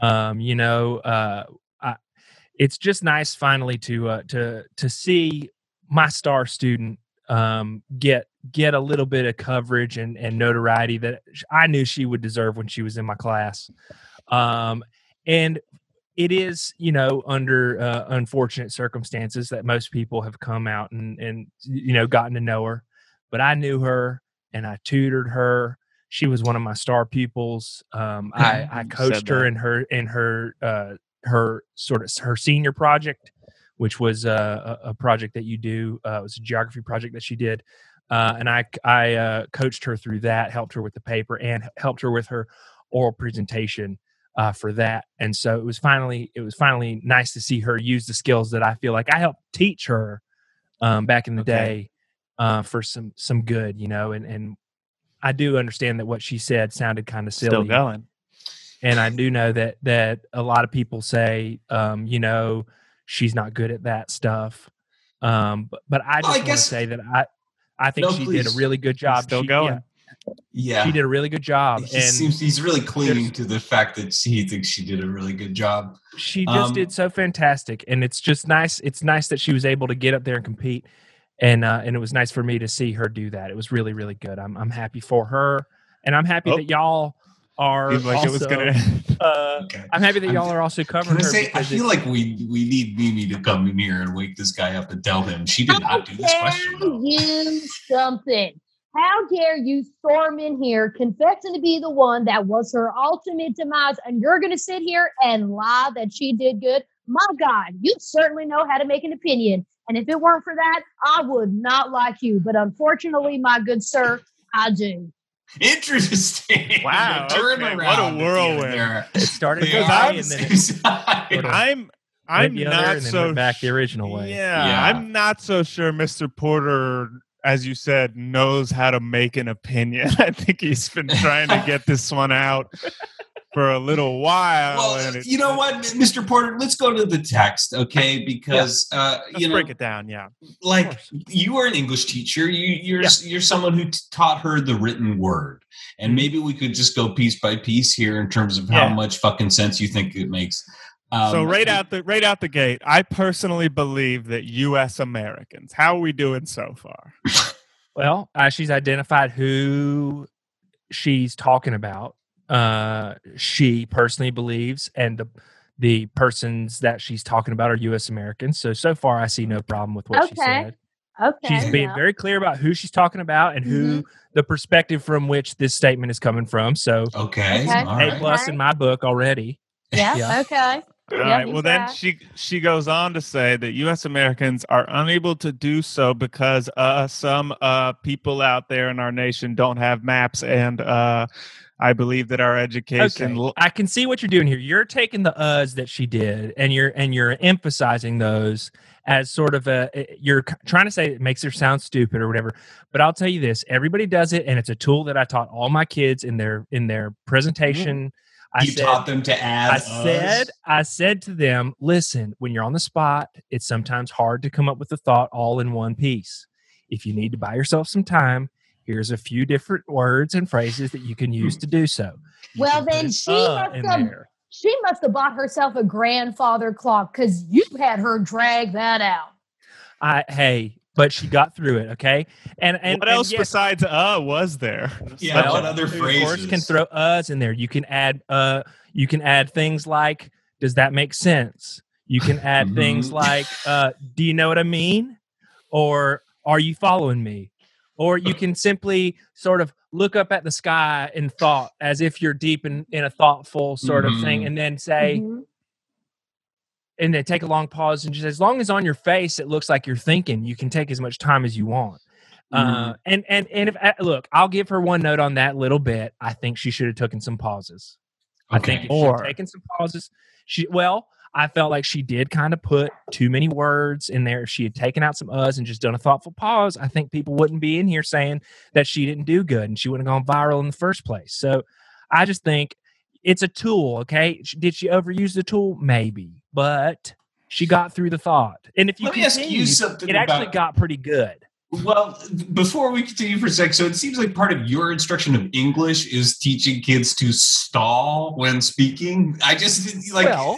Um, you know, uh, I, it's just nice finally to uh, to to see my star student um, get get a little bit of coverage and, and notoriety that I knew she would deserve when she was in my class. Um, and it is, you know, under uh, unfortunate circumstances that most people have come out and, and, you know, gotten to know her. But I knew her and I tutored her. She was one of my star pupils. Um, I, I coached her in her in her uh, her sort of her senior project, which was uh, a, a project that you do. Uh, it was a geography project that she did, uh, and I I uh, coached her through that, helped her with the paper, and helped her with her oral presentation uh, for that. And so it was finally it was finally nice to see her use the skills that I feel like I helped teach her um, back in the Okay. day uh, for some some good, you know. And and I do understand that what she said sounded kind of silly Still going. and I do know that that a lot of people say, um, you know, she's not good at that stuff. Um, but but I Well, I just want to say that I I think No, she did a really good job. Still She- going. Yeah. yeah, she did a really good job, He and seems he's really clinging to the fact that he thinks she did a really good job. she just Um, did so fantastic. And it's just nice. It's nice that she was able to get up there and compete. And uh, and it was nice for me to see her do that. It was really really good. I'm I'm happy for her, and I'm happy Oh. that y'all are. Seemed like it was gonna. Uh, Okay. I'm happy that I'm- y'all are also covering I her. say, I feel it- like we we need Mimi to come in here and wake this guy up and tell him she did not do this question. dare you something? How dare you storm in here confessing to be the one that was her ultimate demise, and you're going to sit here and lie that she did good? My God, you certainly know how to make an opinion. And if it weren't for that, I would not like you. But unfortunately, my good sir, I do. Interesting. Wow, The turnaround okay, at what a whirlwind. there. it started They with I on and the then it side. Sort. I'm I'm the other not and then so back the original way. Yeah, Yeah. I'm not so sure Mr. Porter, as you said, knows how to make an opinion. I think he's been trying to get this one out for a little while. Well, and you know what, Mr. Porter? Let's go to the text, okay? Because uh, Let's you know, break it down. Yeah. like you are an English teacher. You, you're Yeah. you're someone who t- taught her the written word, and maybe we could just go piece by piece here in terms of how Yeah. much fucking sense you think it makes. Um, so right out the right out the gate, I personally believe that U.S. Americans. How are we doing so far? Well, uh, she's identified who she's talking about. Uh, she personally believes, and the the persons that she's talking about are U.S. Americans. So so far, I see no problem with what she Okay. said. Okay. She's being yeah. very clear about who she's talking about and who the perspective from which this statement is coming from. So okay, Okay. A right. plus in my book already. Yeah. Yeah. Okay. All Yeah, right. you Well, then she she goes on to say that U.S. Americans are unable to do so because uh, some uh, people out there in our nation don't have maps, and uh, I believe that our education. Okay. l- I can see what you're doing here. You're taking the uhs that she did and you're and you're emphasizing those as sort of a eh, you're trying to say it makes her sound stupid or whatever. But I'll tell you this, everybody does it and it's a tool that I taught all my kids in their in their presentation. I you said taught them to add. I us? said, I said to them, listen, when you're on the spot, it's sometimes hard to come up with a thought all in one piece. If you need to buy yourself some time, here's a few different words and phrases that you can use to do so. You Well, then she uh must have- She must have bought herself a grandfather clock because you had her drag that out. I hey, but she got through it, okay? And and what and else yes, besides "uh" was there? Yeah, well, what other you, Of course, can throw uhs in there. You can add uh you can add things like does that make sense? You can add things Mhm. like uh do you know what I mean? Or are you following me? Or you can simply sort of look up at the sky in thought as if you're deep in, in a thoughtful sort of thing Mhm. and then say Mhm. and then take a long pause and just as long as on your face it looks like you're thinking, you can take as much time as you want. Uh, and and and if uh, look, I'll give her one note on that little bit. I think she should have taken some pauses. I think if she had Or- taken some pauses, she well, I felt like she did kind of put too many words in there. If she had taken out some us and just done a thoughtful pause, I think people wouldn't be in here saying that she didn't do good and she wouldn't have gone viral in the first place. So I just think it's a tool. Okay, did she overuse the tool? Maybe, but she got through the thought. And if you Let me ask you something it actually got pretty good. Well, before we continue for a sec, so it seems like part of your instruction of English is teaching kids to stall when speaking. I just didn't like well,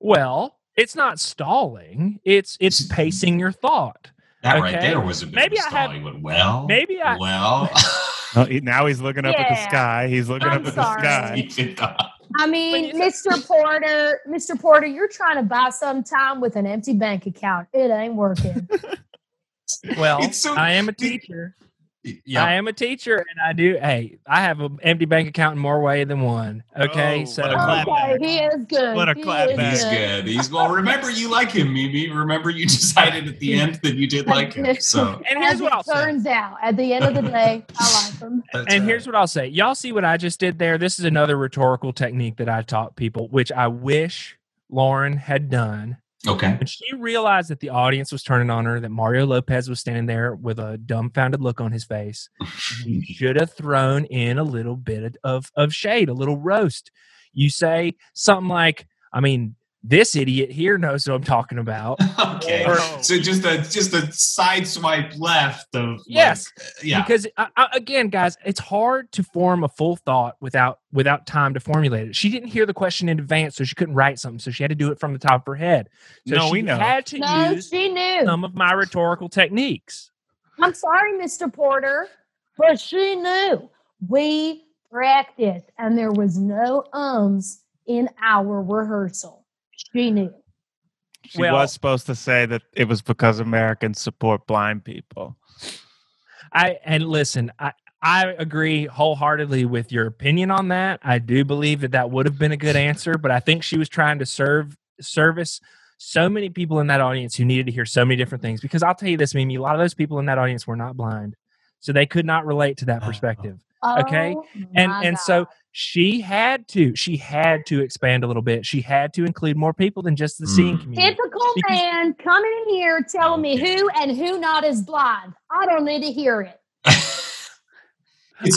well, it's not stalling. It's it's pacing your thought. That right there was a bit Maybe of a I stall. have- He well, maybe I- well. Oh, he- now he's looking up at the sky. He's looking I'm up at the sky. He did not. I mean, Mr. Porter, Mr. Porter, you're trying to buy some time with an empty bank account. It ain't working. Well, It's so- I am a teacher. I am a teacher, and I do. Hey, I have an empty bank account in more way than one. Okay, Oh, so what a clap okay, back. he is good. What a He clap back. He's good. He's well. Remember, you like him, Mimi. Remember, you decided at the end that you did like him. So And here's As what it I'll say. turns out, at the end of the day, I like him. that's and right. here's what I'll say. Y'all see what I just did there? This is another rhetorical technique that I taught people, which I wish Lauren had done. Okay. When she realized that the audience was turning on her, that Mario Lopez was standing there with a dumbfounded look on his face, you should have thrown in a little bit of, of shade, a little roast. You say something like, I mean, this idiot here knows what I'm talking about. okay. Or- so just a just a side swipe left of like, Yes, yeah. because I, I, again, guys, it's hard to form a full thought without without time to formulate it. She didn't hear the question in advance, so she couldn't write something. So she had to do it from the top of her head. So No, she we know. had to No, use she knew. some of my rhetorical techniques. I'm sorry, Mr. Porter, but she knew. We practiced, and there was no ums in our rehearsal. She knew. She Well- was supposed to say that it was because Americans support blind people. I and listen, I I agree wholeheartedly with your opinion on that. I do believe that that would have been a good answer, but I think she was trying to serve service so many people in that audience who needed to hear so many different things. Because I'll tell you this, Mimi, a lot of those people in that audience were not blind, so they could not relate to that uh-huh. Oh. Okay, Oh, and my and so she had to she had to expand a little bit. She had to include more people than just the seeing Mm. community. typical because- man coming in here telling me who and who not is blind. I don't need to hear it.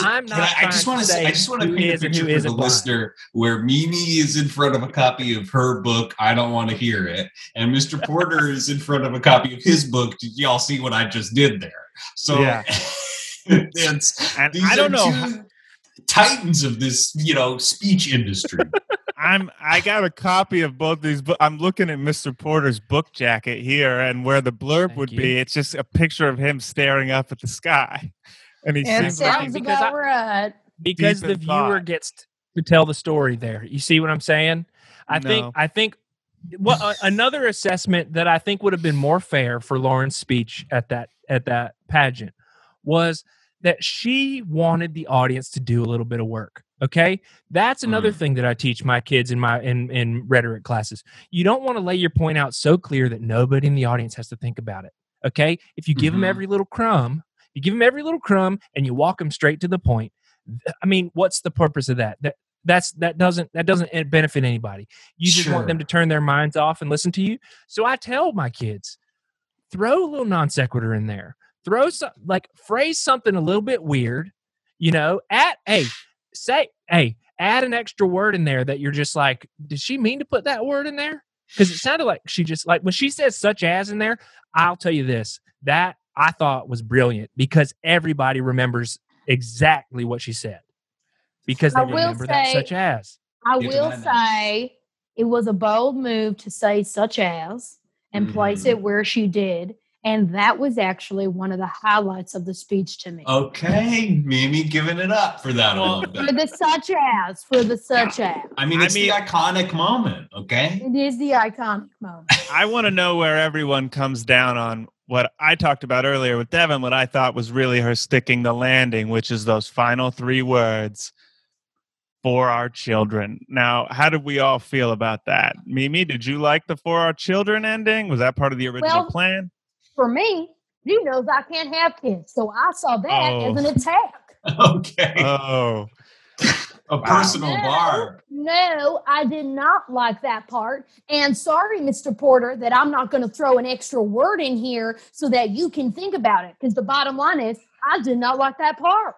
I'm not I, I just want to to. say I just want to who paint a picture for the blind. listener where Mimi is in front of a copy of her book. I don't want to hear it, and Mr. Porter is in front of a copy of his book. Did y'all see what I just did there? So Yeah. it's And these I don't are know. two titans of this, you know, speech industry. I'm I got a copy of both these books. I'm looking at Mr. Porter's book jacket here, and where the blurb Thank would you. be, it's just a picture of him staring up at the sky, and he It seems like because about I- right. because the viewer thought. gets to tell the story there. You see what I'm saying? I No. think I think what uh, another assessment that I think would have been more fair for Lauren's speech at that at that pageant was that she wanted the audience to do a little bit of work. Okay? That's another Mm. thing that I teach my kids in my in in rhetoric classes. You don't want to lay your point out so clear that nobody in the audience has to think about it. Okay? If you give them Mhm. every little crumb, you give them every little crumb and you walk them straight to the point. I mean, what's the purpose of that? That that's that doesn't that doesn't eh, benefit anybody. You just want them to turn their minds off and listen to you. So I tell my kids, throw a little non sequitur in there. Throw some like phrase something a little bit weird, you know. At hey, say hey, add an extra word in there that you're just like, did she mean to put that word in there? Because it sounded like she just like when she says such as in there. I'll tell you this that I thought was brilliant because everybody remembers exactly what she said because they I will remember that say- such as. I Give will say it was a bold move to say such as and place Mhm. it where she did. And that was actually one of the highlights of the speech to me. Okay, Mimi giving it up for that a Well, little For the such as, for the such as. I mean, I it's mean- the iconic moment. Okay. It is the iconic moment. I want to know where everyone comes down on what I talked about earlier with Devin, what I thought was really her sticking the landing, which is those final three words for our children. Now, how did we all feel about that? Mimi, did you like the for our children ending? Was that part of the original Well, plan? For me, you knows I can't have kids. So I saw that Oh. as an attack. Okay. Oh, a personal No, bar. No, I did not like that part. And sorry, Mr. Porter, that I'm not going to throw an extra word in here so that you can think about it. Because the bottom line is, I did not like that part.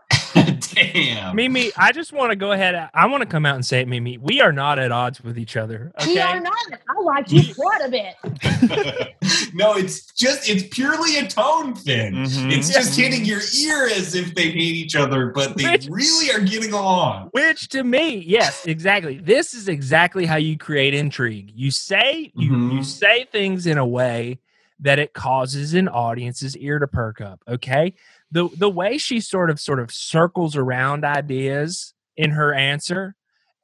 Damn. Mimi, I just want to go ahead. I want to come out and say it, Mimi. We are not at odds with each other. Okay. We are not. I liked you quite a bit. no, it's just it's purely a tone thing. Mhm. It's just hitting your ear as if they hate each other, but they Which- really are getting along. Which to me, yes, exactly. This is exactly how you create intrigue. You say you you Mhm. say things in a way that it causes an audience's ear to perk up. Okay. The the way she sort of sort of circles around ideas in her answer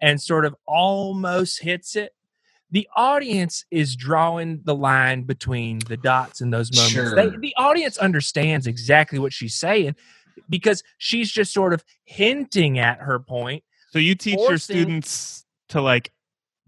and sort of almost hits it, the audience is drawing the line between the dots in those moments. Sure. They, the audience understands exactly what she's saying because she's just sort of hinting at her point. So you teach your students to like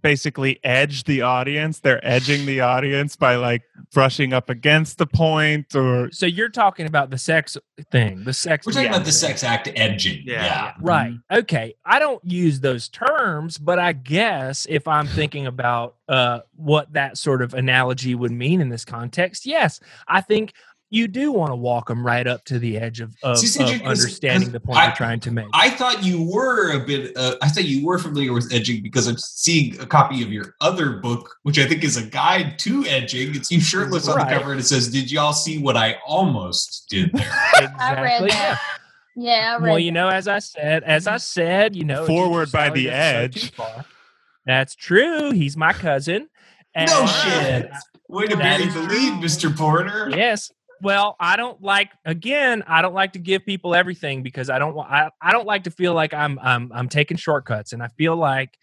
basically edge the audience. They're edging the audience by like brushing up against the point or So you're talking about the sex thing, the sex. We're talking about the sex act edging. Yeah, Yeah. Right. Okay. I don't use those terms, but I guess if I'm thinking about uh, what that sort of analogy would mean in this context, yes, I think you do want to walk them right up to the edge of, of, See, of interesting 'cause- understanding 'cause the point I- you're trying to make. I thought you were a bit. Uh, I thought you were familiar with edging because I'm seeing a copy of your other book, which I think is a guide to edging. It's you shirtless on the cover, and it says, "Did y'all see what I almost did there?" I read exactly. that. Yeah, I read Well, you know, as I said, as I said, you know, Forward by the edge. too. That's true. He's my cousin. No And- shit. Way to That bury is the lead, Mister Porter. yes well i don't like again i don't like to give people everything because i don't I, I don't like to feel like i'm i'm i'm taking shortcuts. And i feel like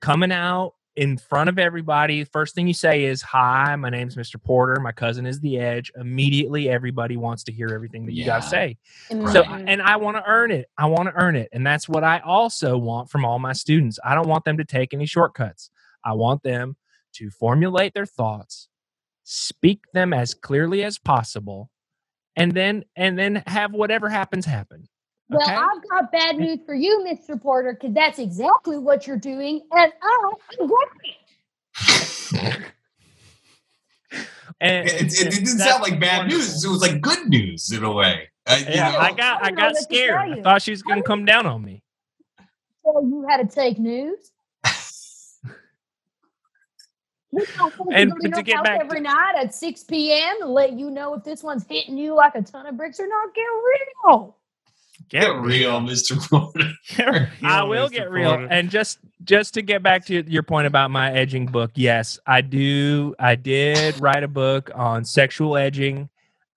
coming out in front of everybody first thing you say is hi my name's mr porter. My cousin is the edge. Immediately everybody wants to hear everything that you got to say. Mm. so and i want to earn it. I want to earn it. And that's what i also want from all my students. I don't want them to take any shortcuts. I want them to formulate their thoughts speak them as clearly as possible and then and then have whatever happens happen Well, okay? I've got bad news for you, Mr. Porter, because that's exactly what you're doing, and I am working. and It, it, it didn't sound like bad wonderful. news. It was like good news in a way. Uh, you know? i got I i got what scared i thought she was going to come down on me Tell you had to take news. We don't think And to to to get house back to- every night at 6 p.m. to let you know if this one's hitting you like a ton of bricks or not. Get real. Get real, Mister Porter. Real, I will Mr. get real. Porter. And just just to get back to your point about my edging book, yes, I do. I did write a book on sexual edging.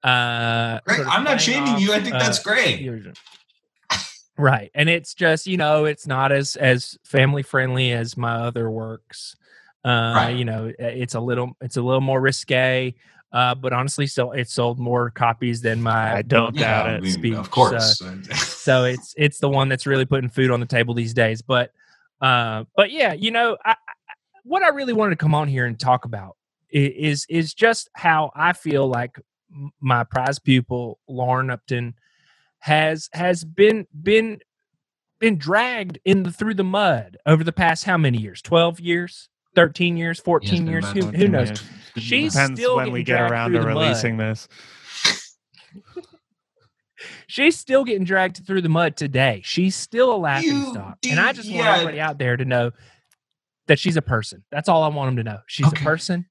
Uh, Great. sort of I'm not shaming off, you. I think uh, that's great. the- Right, and it's just you know it's not as as family friendly as my other works. Uh, Right. You know, it's a little it's a little more risque. Uh, but honestly, so it sold more copies than my I don't book, doubt uh, it. I mean, speech, of so- course. so it's it's the one that's really putting food on the table these days but uh but yeah you know I, I- what i really wanted to come on here and talk about is is just how i feel like my prize pupil lauren upton has has been been been dragged in the through the mud over the past how many years 12 years 13 years 14 been years about who, 14 who knows years. She's Depends still when we getting get dragged around through to the mud. this. she's still getting dragged through the mud today. She's still a laughing You stock. do- and I just want yeah. everybody out there to know that she's a person. That's all I want them to know. She's Okay. a person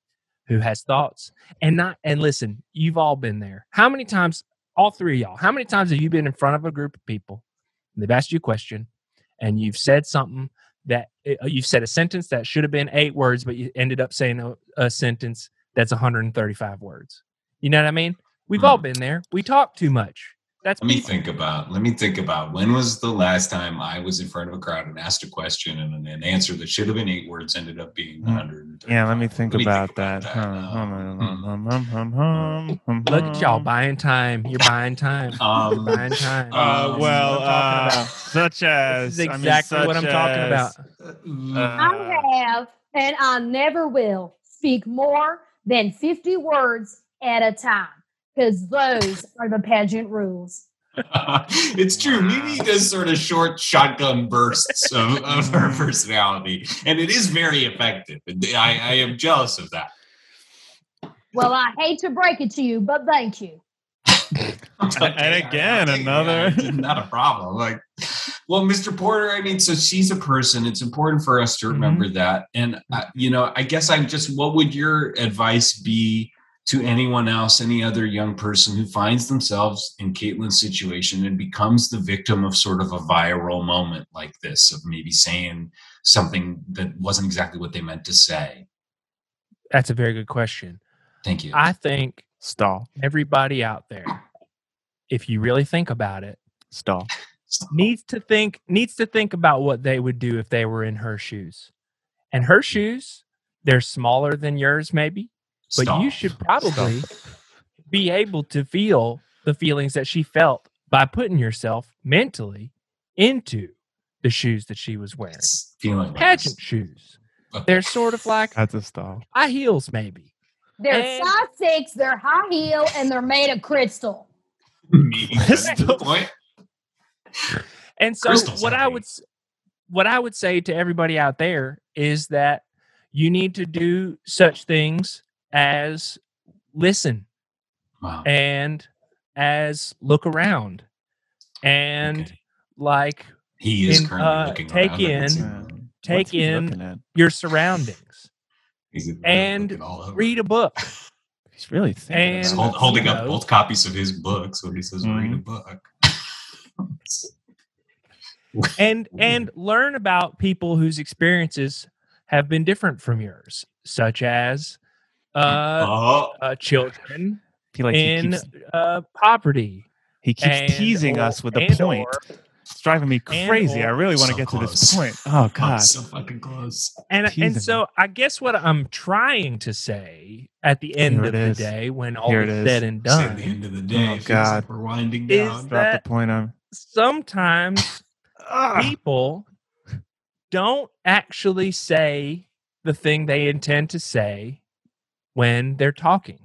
who has thoughts and not and listen, you've all been there. How many times all three of y'all, how many times have you been in front of a group of people and they've asked you a question and you've said something that uh, you've said a sentence that should have been 8 words but you ended up saying a, a sentence that's 135 words. You know what I mean? We've all been there. We talk too much. That's Let me think about. Let me think about. When was the last time I was in front of a crowd and asked a question and an answer that should have been eight words ended up being Mm. 100? Yeah, let me think about that. Look at y'all buying time. You're buying time. Um, buying time. Uh, Um, well, what I'm talking uh, such as this is I mean, exactly what I'm such talking as, about. uh, I have, and I never will speak more than 50 words at a time because those are the pageant rules. it's true. Mimi does sort of short shotgun bursts of, of her personality, and it is very effective. I, I am jealous of that. Well, I hate to break it to you, but thank you. And again, I'll take it. another- Yeah, not a problem. Like, well, Mr. Porter, I mean, so she's a person. It's important for us to remember that. And uh, you know, I guess I'm just. What would your advice be to anyone else, any other young person who finds themselves in Caitlin's situation and becomes the victim of sort of a viral moment like this, of maybe saying something that wasn't exactly what they meant to say? That's a very good question. Thank you. I think Stall. everybody out there, if you really think about it, Stall. needs to think needs to think about what they would do if they were in her shoes. And her hmm. shoes, they're smaller than yours, maybe, but you should probably be able to feel the feelings that she felt by putting yourself mentally into the shoes that she was wearing. It's feeling like Pageant shoes. They're sort of like That's a stall. high heels, maybe. They're And- size six, they're high heel, and they're made of crystal. Maybe that's the point. And so Crystal's what I would what I would say to everybody out there is that you need to do such things as listen Wow. and as look around and Okay. like He is in, currently uh, looking take around. I in- see him. take what's in your surroundings and looking all over. read a book He's really thinking And- He's hold, holding up know. both copies of his book, so he says, "Read a Mhm. book." and and learn about people whose experiences have been different from yours such as uh, oh, uh children I feel like he in keeps, uh poverty he keeps and teasing or- us with a point. or- It's driving me and crazy. I really want to So get to this point. Oh I'm God. so fucking close. and Teasing and so I guess what I'm trying to say at the end Here of the is. day, when all Here is it is. said and done, at the end of the day. Oh, God. like we're winding Is down. Drop that- the point on. sometimes Ah. people don't actually say the thing they intend to say when they're talking.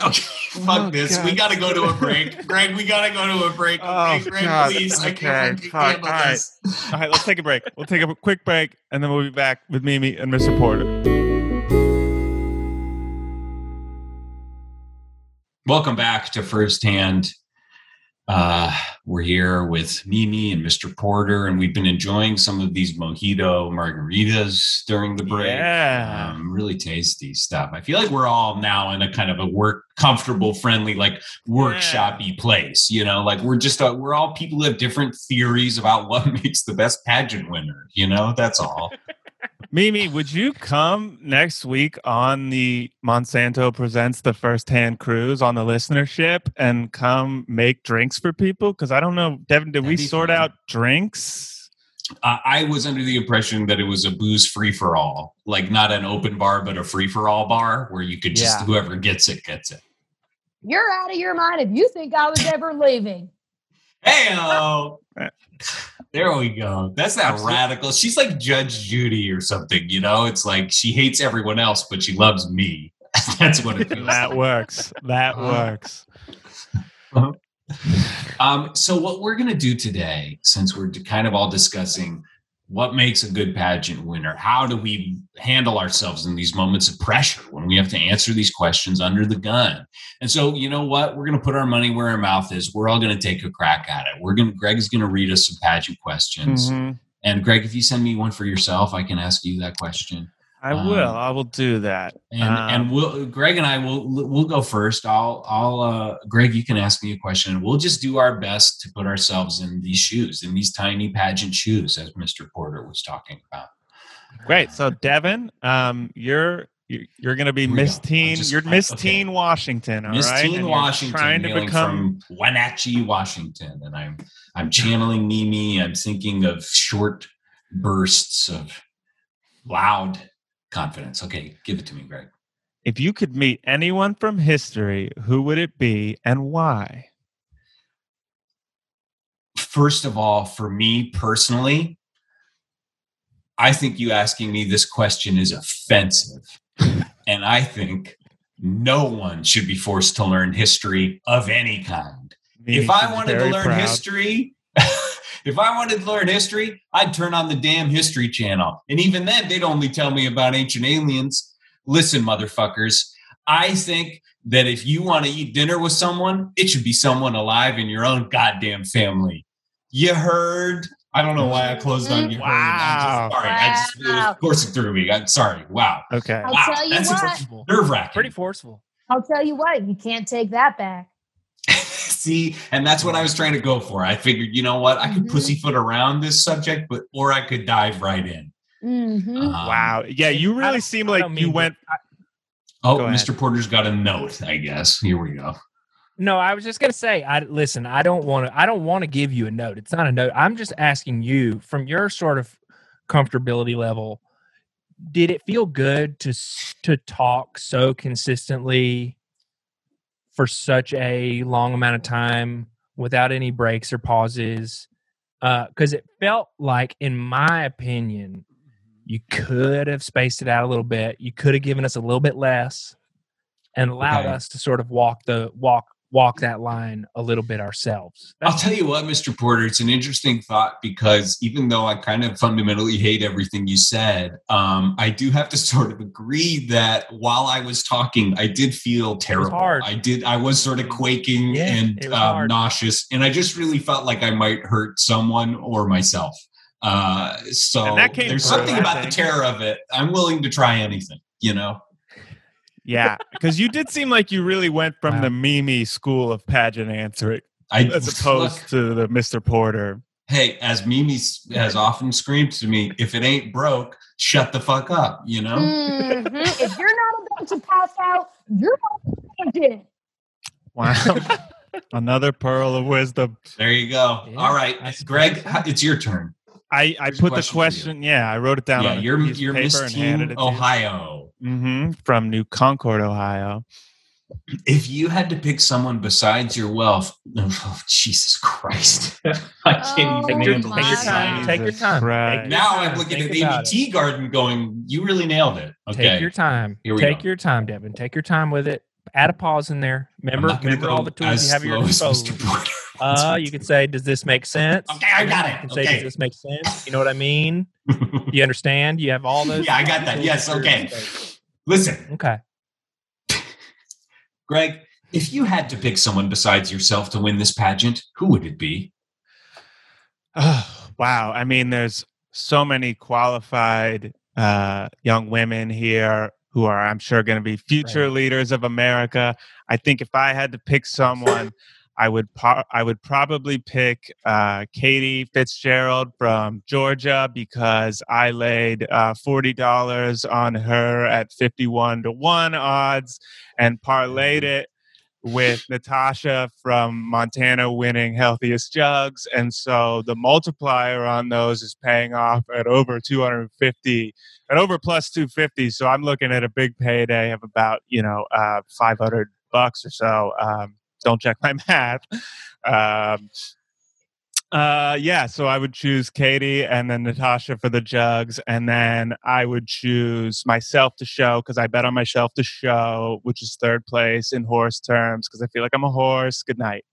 Okay, Oh, fuck this. We gotta go to a break. Greg, we gotta go to a break. Oh, Okay, Greg, God. please. I Okay, can't fucking fuck. All right. All right, let's take a break. We'll take a quick break, and then we'll be back with Mimi and Mr. Porter. Welcome back to Firsthand. Uh, we're here with Mimi and Mr. Porter, and we've been enjoying some of these mojito margaritas during the break. Yeah. Um, really tasty stuff. I feel like we're all now in a kind of a work comfortable, friendly, like workshoppy place. You know, like we're just uh, we're all people who have different theories about what makes the best pageant winner. You know, that's all. Mimi, would you come next week on the Monsanto Presents the First Hand Cruise on the listenership and come make drinks for people? Because I don't know, Devin, did we That'd be sort fun. out drinks? Uh, I was under the impression that it was a booze free for all, like not an open bar, but a free for all bar where you could just Yeah. whoever gets it gets it. You're out of your mind if you think I was ever leaving. Hey, there we go. That's that Absolute- radical. She's like Judge Judy or something. You know, it's like she hates everyone else, but she loves me. That's what it feels. That like. works. That Uh, works. Um, so what we're going to do today, since we're kind of all discussing what makes a good pageant winner, how do we handle ourselves in these moments of pressure when we have to answer these questions under the gun? And so, you know what? We're going to put our money where our mouth is. We're all going to take a crack at it. We're going Greg's going to read us some pageant questions. Mhm. And Greg, if you send me one for yourself, I can ask you that question. I Um, will. I will do that. And Um, and we'll Greg and I will we'll go first. I'll I'll uh Greg, you can ask me a question we'll just do our best to put ourselves in these shoes, in these tiny pageant shoes, as Mr. Porter was talking about. Great. So, Devin, um, you're you're, you're going to be Miss go. Teen. Just- you're Miss okay. Teen Washington. all Miss right? Teen and Washington. Trying to become. from Wenatchee, Washington, and I'm I'm channeling Mimi. I'm thinking of short bursts of loud confidence. Okay, give it to me, Greg. If you could meet anyone from history, who would it be and why? first of all, for me personally, I think you asking me this question is offensive. and I think no one should be forced to learn history of any kind. Mimi if I wanted to learn proud. history, if I wanted to learn history, I'd turn on the damn history channel. And even then, they'd only tell me about ancient aliens. Listen, motherfuckers, I think that if you want to eat dinner with someone, it should be someone alive in your own goddamn family. You heard? I don't know why I closed on you. heard. I'm Wow. just, sorry, I just it was Wow. coursing through me. I'm sorry. Wow. Okay. I'll Wow, tell you that's what. Forceful. Nerve wracking. Pretty forceful. I'll tell you what, you can't take that back. See, and that's what I was trying to go for. I figured, you know what, I could Mhm. pussyfoot around this subject, but or I could dive right in. hmm Um, Wow. Yeah, you really don't- seem I like you went. I- Oh, Go ahead. Mr. Porter's got a note, I guess. Here we go. No, I was just gonna say, I listen. I don't want to. I don't want to give you a note. It's not a note. I'm just asking you from your sort of comfortability level. Did it feel good to to talk so consistently for such a long amount of time without any breaks or pauses? Uh, because it felt like, in my opinion, you could have spaced it out a little bit. You could have given us a little bit less and allowed Okay. us to sort of walk the walk walk that line a little bit ourselves. I'll tell you what, Mr. Porter, it's an interesting thought because even though I kind of fundamentally hate everything you said, um, I do have to sort of agree that while I was talking, I did feel terrible. I did. I was sort of quaking Yeah, and um, nauseous, and I just really felt like I might hurt someone or myself. Uh, so that there's through, something I about the terror of it. I'm willing to try anything. You know. Yeah, because you did seem like you really went from Wow. the Mimi school of pageant answering I as opposed look, to the Mr. Porter. hey, as Mimi has often screamed to me, if it ain't broke, shut the fuck up. You know. Mhm. If you're not about to pass out, you're on tangent. Wow. Another pearl of wisdom. There you go. Yeah, All right, Greg, it's your turn. I, I Here's put the question for question. Yeah, I wrote it down. yeah, on a you're you're paper Miss and handed it to you. Ohio. Mhm, from New Concord, Ohio. If you had to pick someone besides your wealth, oh, Jesus Christ, I can't Oh even Take your, handle take your time. Take your time. Christ. Take your Now time. I'm looking Think at Aimee about. Teegarden, going, "You really nailed it." Okay, Take your time. Here we Take go. your time, Devin. Take your time with it. Add a pause in there. Remember, remember all the tools you have at your slow as disposal. Uh, you can say, "Does this make sense?" Okay, I got it. You it. can say, Okay. "Does this make sense?" You know what I mean? You understand? You have all those. Yeah, I got that. Yes, at your okay. Disposal. Listen, Okay. Greg, if you had to pick someone besides yourself to win this pageant, who would it be? Oh, wow. I mean, there's so many qualified uh, young women here who are, I'm sure, going to be future Right. leaders of America. I think if I had to pick someone, I would po- I would probably pick uh, Katie Fitzgerald from Georgia because I laid uh, forty dollars on her at fifty one to one odds and parlayed it with Natasha from Montana winning healthiest jugs. And so the multiplier on those is paying off at over 250 at over plus 250. So I'm looking at a big payday of about, you know, uh, 500 bucks or so. Um, don't check my math. Um, uh, yeah, so I would choose Katie and then Natasha for the jugs, and then I would choose myself to show because I bet on myself to show, which is third place in horse terms because I feel like I'm a horse. Good night.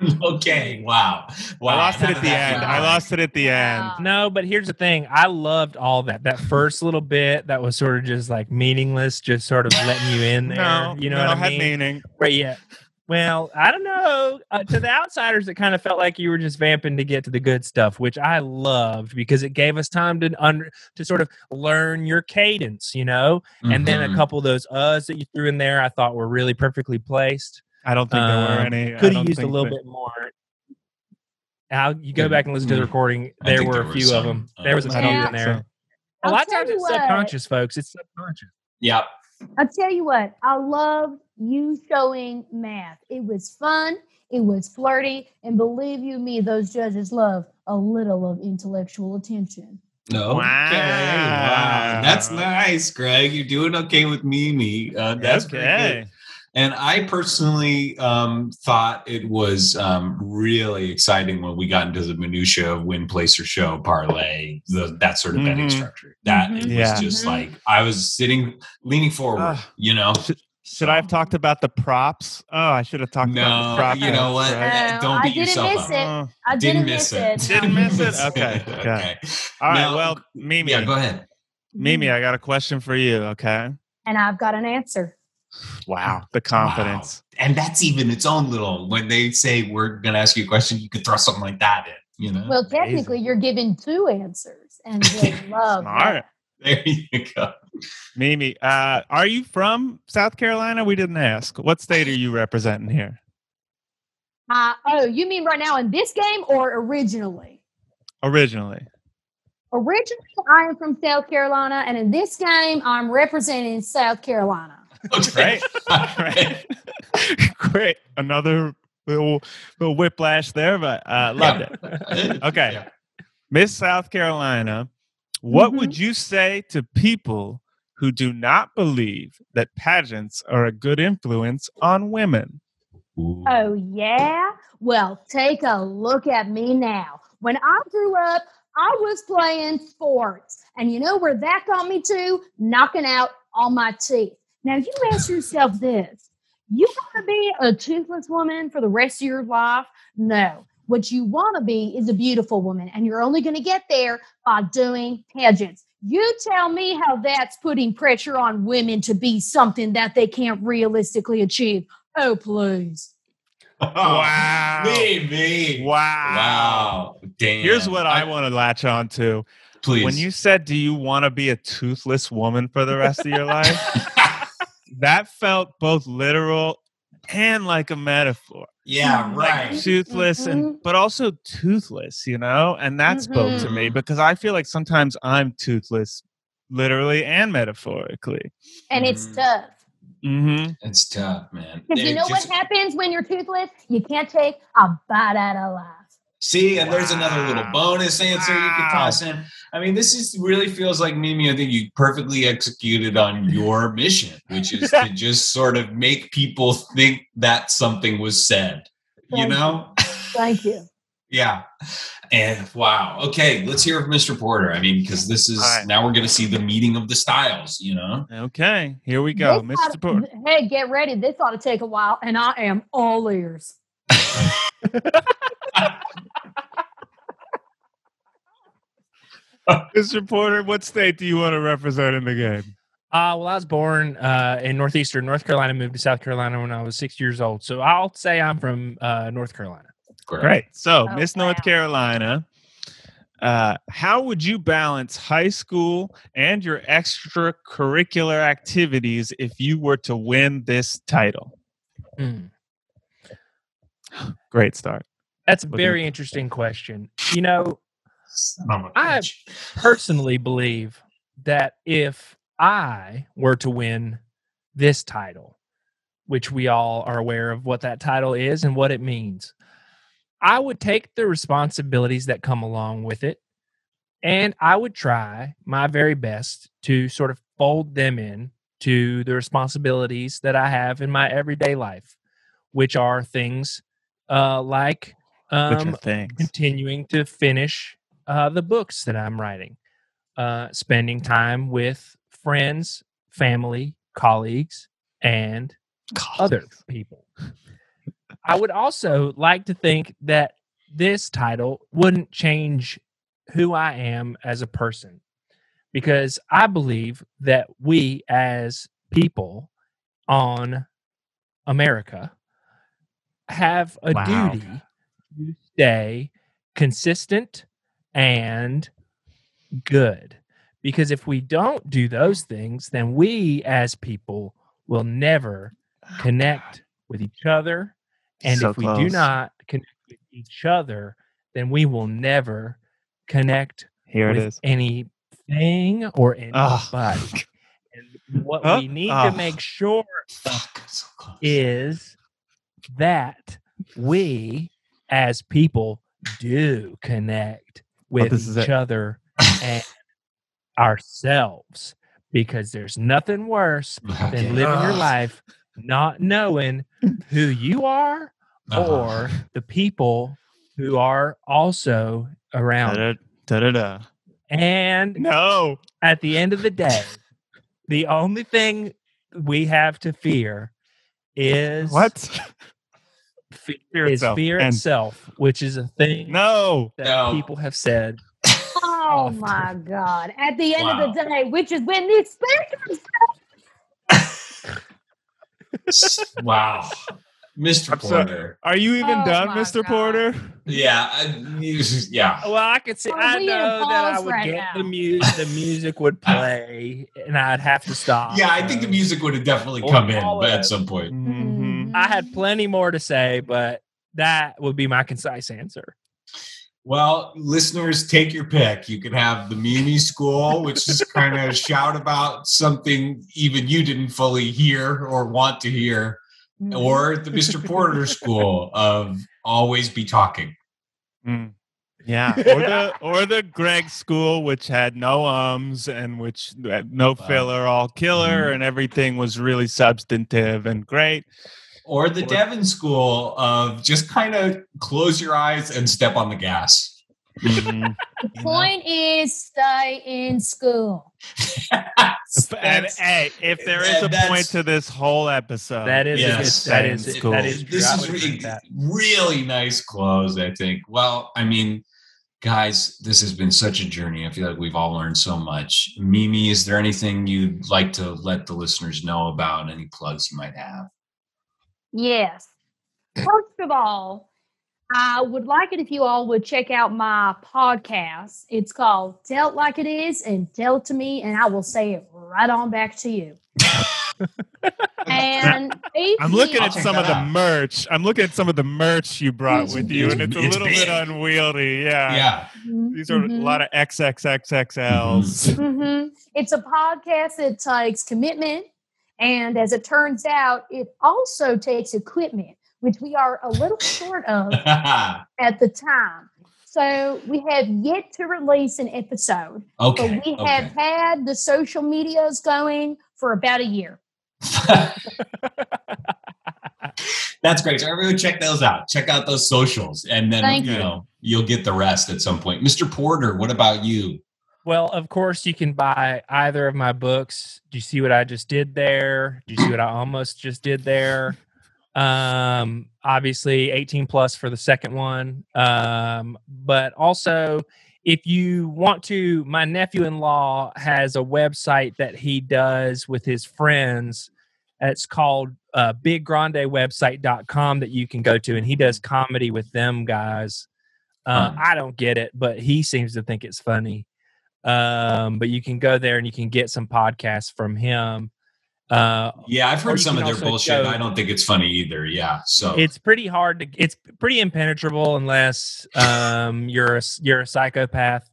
okay, wow, wow. I lost it at the end. feel, I lost it at the end. No, but here's the thing. I loved all that. That first little bit that was sort of just like meaningless, just sort of letting you in there. No, you know no, what I had mean? meaning. Right, yeah. Well, I don't know. Uh, to the outsiders, it kind of felt like you were just vamping to get to the good stuff, which I loved because it gave us time to under to sort of learn your cadence, you know. And then a Mhm. couple of those uhs that you threw in there, I thought were really perfectly placed. I don't think there were Um, any. I Could have used a little that- bit more. Now you go back and listen to the mm. recording. There were there a was few of them. uh, There was a I few in there. so. A I'll lot of times it's subconscious, folks. It's subconscious. Yep. I'll tell you what, I love you showing math. It was fun, it was flirty, and believe you me, those judges love a little of intellectual attention. No. Wow. Okay. Wow. That's nice, Greg. You're doing okay with Mimi. Uh, that's very good. okay. And I personally um, thought it was um, really exciting when we got into the minutia of win, place, or show parlay, the, that sort of betting Mhm. structure. That Mhm. it was Yeah. just Mhm. like I was sitting, leaning forward. Ah. you know, Should I have talked about the props? Oh, I should have talked about the props. you know what? right? No, Don't I beat didn't yourself miss up. it. Oh, I Didn't didn't, miss miss it. it. Didn't miss it? Okay, okay. okay. all right. Now- well, Mimi, Yeah, go ahead. Mimi, I got a question for you. Okay. And I've got an answer. Wow, the confidence. And that's even its own little. When they say we're going to ask you a question, you could throw something like that in. You know. Well, technically, you're given two answers, and they love Smart. Uh, there you go. Mimi, uh, are you from South Carolina? We didn't ask. What state are you representing here? Uh, oh, you mean right now in this game or originally? Originally. Originally, I am from South Carolina, and in this game, I'm representing South Carolina. Okay. Great. Great. Another little little whiplash there, but uh, loved it. Okay. Yeah. Miss South Carolina, what Mhm. would you say to people who do not believe that pageants are a good influence on women? Ooh. Oh, yeah? Well, take a look at me now. When I grew up, I was playing sports. And you know where that got me to? Knocking out all my teeth. Now, you ask yourself this you want to be a toothless woman for the rest of your life? No. What you want to be is a beautiful woman, and you're only going to get there by doing pageants. You tell me how that's putting pressure on women to be something that they can't realistically achieve. Oh, please. Wow. Me, me. Wow. Wow. Damn. Here's what I, want to latch on to. Please. When you said, Do you want to be a toothless woman for the rest of your life? that felt both literal and like a metaphor. yeah, right. Toothless and but also toothless, you know? And that spoke to me because I feel like sometimes I'm toothless literally and metaphorically. And it's Mhm. tough. Mm-hmm. It's tough, man. Because you know just- what happens when you're toothless? You can't take a bite out of life. See, and there's another little bonus answer you could toss in. I mean, this is really feels like Mimi. I think you perfectly executed on your mission, which is to just sort of make people think that something was said. You Thank know? Thank you. Yeah. And wow. Okay, let's hear from Mr. Porter. I mean, because this is All right. now we're going to see the meeting of the styles. You know? Okay, here we go. This Mr. ought- Porter. Hey, get ready. This ought to take a while, and I am all ears. Mr. Porter, what state do you want to represent in the game? Uh, well, I was born uh, in northeastern North Carolina, moved to South Carolina when I was six years old. So I'll say I'm from uh, North Carolina. Great. So, Oh, Miss North. Carolina, uh, how would you balance high school and your extracurricular activities if you were to win this title? Mm. Great start. That's a Looking- very interesting question. You know, Son of a I- bitch. personally believe that if I were to win this title, which we all are aware of what that title is and what it means, I would take the responsibilities that come along with it and I would try my very best to sort of fold them in to the responsibilities that I have in my everyday life, which are things uh, like um, continuing to finish uh, the books that I'm writing, uh, spending time with friends, family, colleagues, and other people. I would also like to think that this title wouldn't change who I am as a person because I believe that we as people on America have a Wow. duty to stay consistent and good. Because if we don't do those things, then we as people will never connect with each other. And So if we do not connect with each other, then we will never connect Here it with is. anything or anybody. And what we need Ah. to make sure. So is that we as people do connect with each it. other and ourselves because there's nothing worse than living your life not knowing who you are Uh-huh. or the people who are also around. Da-da, da-da-da. And No. at the end of the day, the only thing we have to fear is What? fe- Fear is itself. fear And- itself, which is a thing No. that No. people have said. Oh Often. my God. At the end Wow. of the day, which is when the speakers wow. Mr. I'm sorry. Porter. Are you even Oh done, Mr. God. Porter? Yeah. I, you- yeah. Well, I could see. Oh, I we need a know that I would right get now. the music. The music would play, and I'd have to stop. Yeah, I think the music would have definitely come in but at some point. Mhm. I had plenty more to say, but that would be my concise answer. Well, listeners, take your pick. You can have the Mimi School, which is kind of shout about something even you didn't fully hear or want to hear, Mm-hmm. Or the Mr. Porter School of always be talking. Mm. Yeah, or the or the Greg school, which had no ums and which had no Wow. filler, all killer, Mhm. and everything was really substantive and great. Or the Or- Devin School of just kind of close your eyes and step on the gas. Mhm. The point is stay in school. and hey, if there is and a point to this whole episode, That is Yes. that in is school. that is true. this is would really, really nice close i think well i mean guys this has been such a journey i feel like we've all learned so much mimi is there anything you'd like to let the listeners know about any plugs you might have Yes. First of all, I would like it if you all would check out my podcast. It's called Tell It Like It Is and Tell It to Me, and I will say it right on back to you. and I'm looking at some of the out. merch. I'm looking at some of the merch you brought It's- with you, and it's a it's little big. bit unwieldy. Yeah. yeah These are a Mhm. lot of XXXXLs. hmm It's a podcast that takes commitment. And as it turns out, it also takes equipment, which we are a little short of at the time. So we have yet to release an episode, okay but we have had the social medias going for about a year. that's great so everyone check those out check out those socials and then Thank you you. know you'll get the rest at some point mr porter what about you Well, of course, you can buy either of my books. Do you see what I just did there? Do you see what I almost just did there? Um, obviously, 18 plus for the second one. Um, but also, if you want to, my nephew in law has a website that he does with his friends. It's called uh, biggrandewebsite.com that you can go to, and he does comedy with them guys. Uh. I don't get it, but he seems to think it's funny um but you can go there and you can get some podcasts from him uh yeah i've heard some of their bullshit go- i don't think it's funny either yeah so it's pretty hard to it's pretty impenetrable unless um you're a you're a psychopath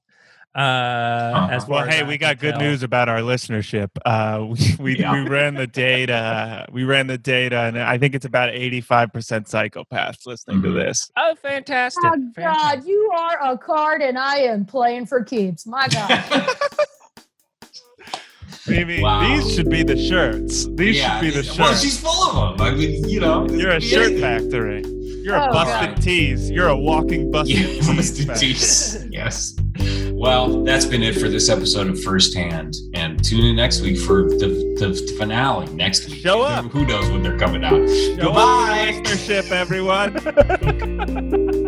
uh as Well, hey, we got good tell. news about our listenership. Uh, we we, Yeah. we ran the data. We ran the data, and I think it's about eighty-five percent psychopaths listening Mhm. to this. oh fantastic, Oh, God, fantastic. you are a card and I am playing for kids. My God. Mimi, Wow. these should be the shirts. These should be the shirts. well she's full of them i mean you know You're a it could be shirt anything. factory. You're a Oh, busted God. tease. You're a walking busted Yeah, tease. busted tease. Yes. Well, that's been it for this episode of Firsthand. And tune in next week for the, the finale next week. Show up. Who knows when they're coming out? Show up Goodbye. for listenership, everyone.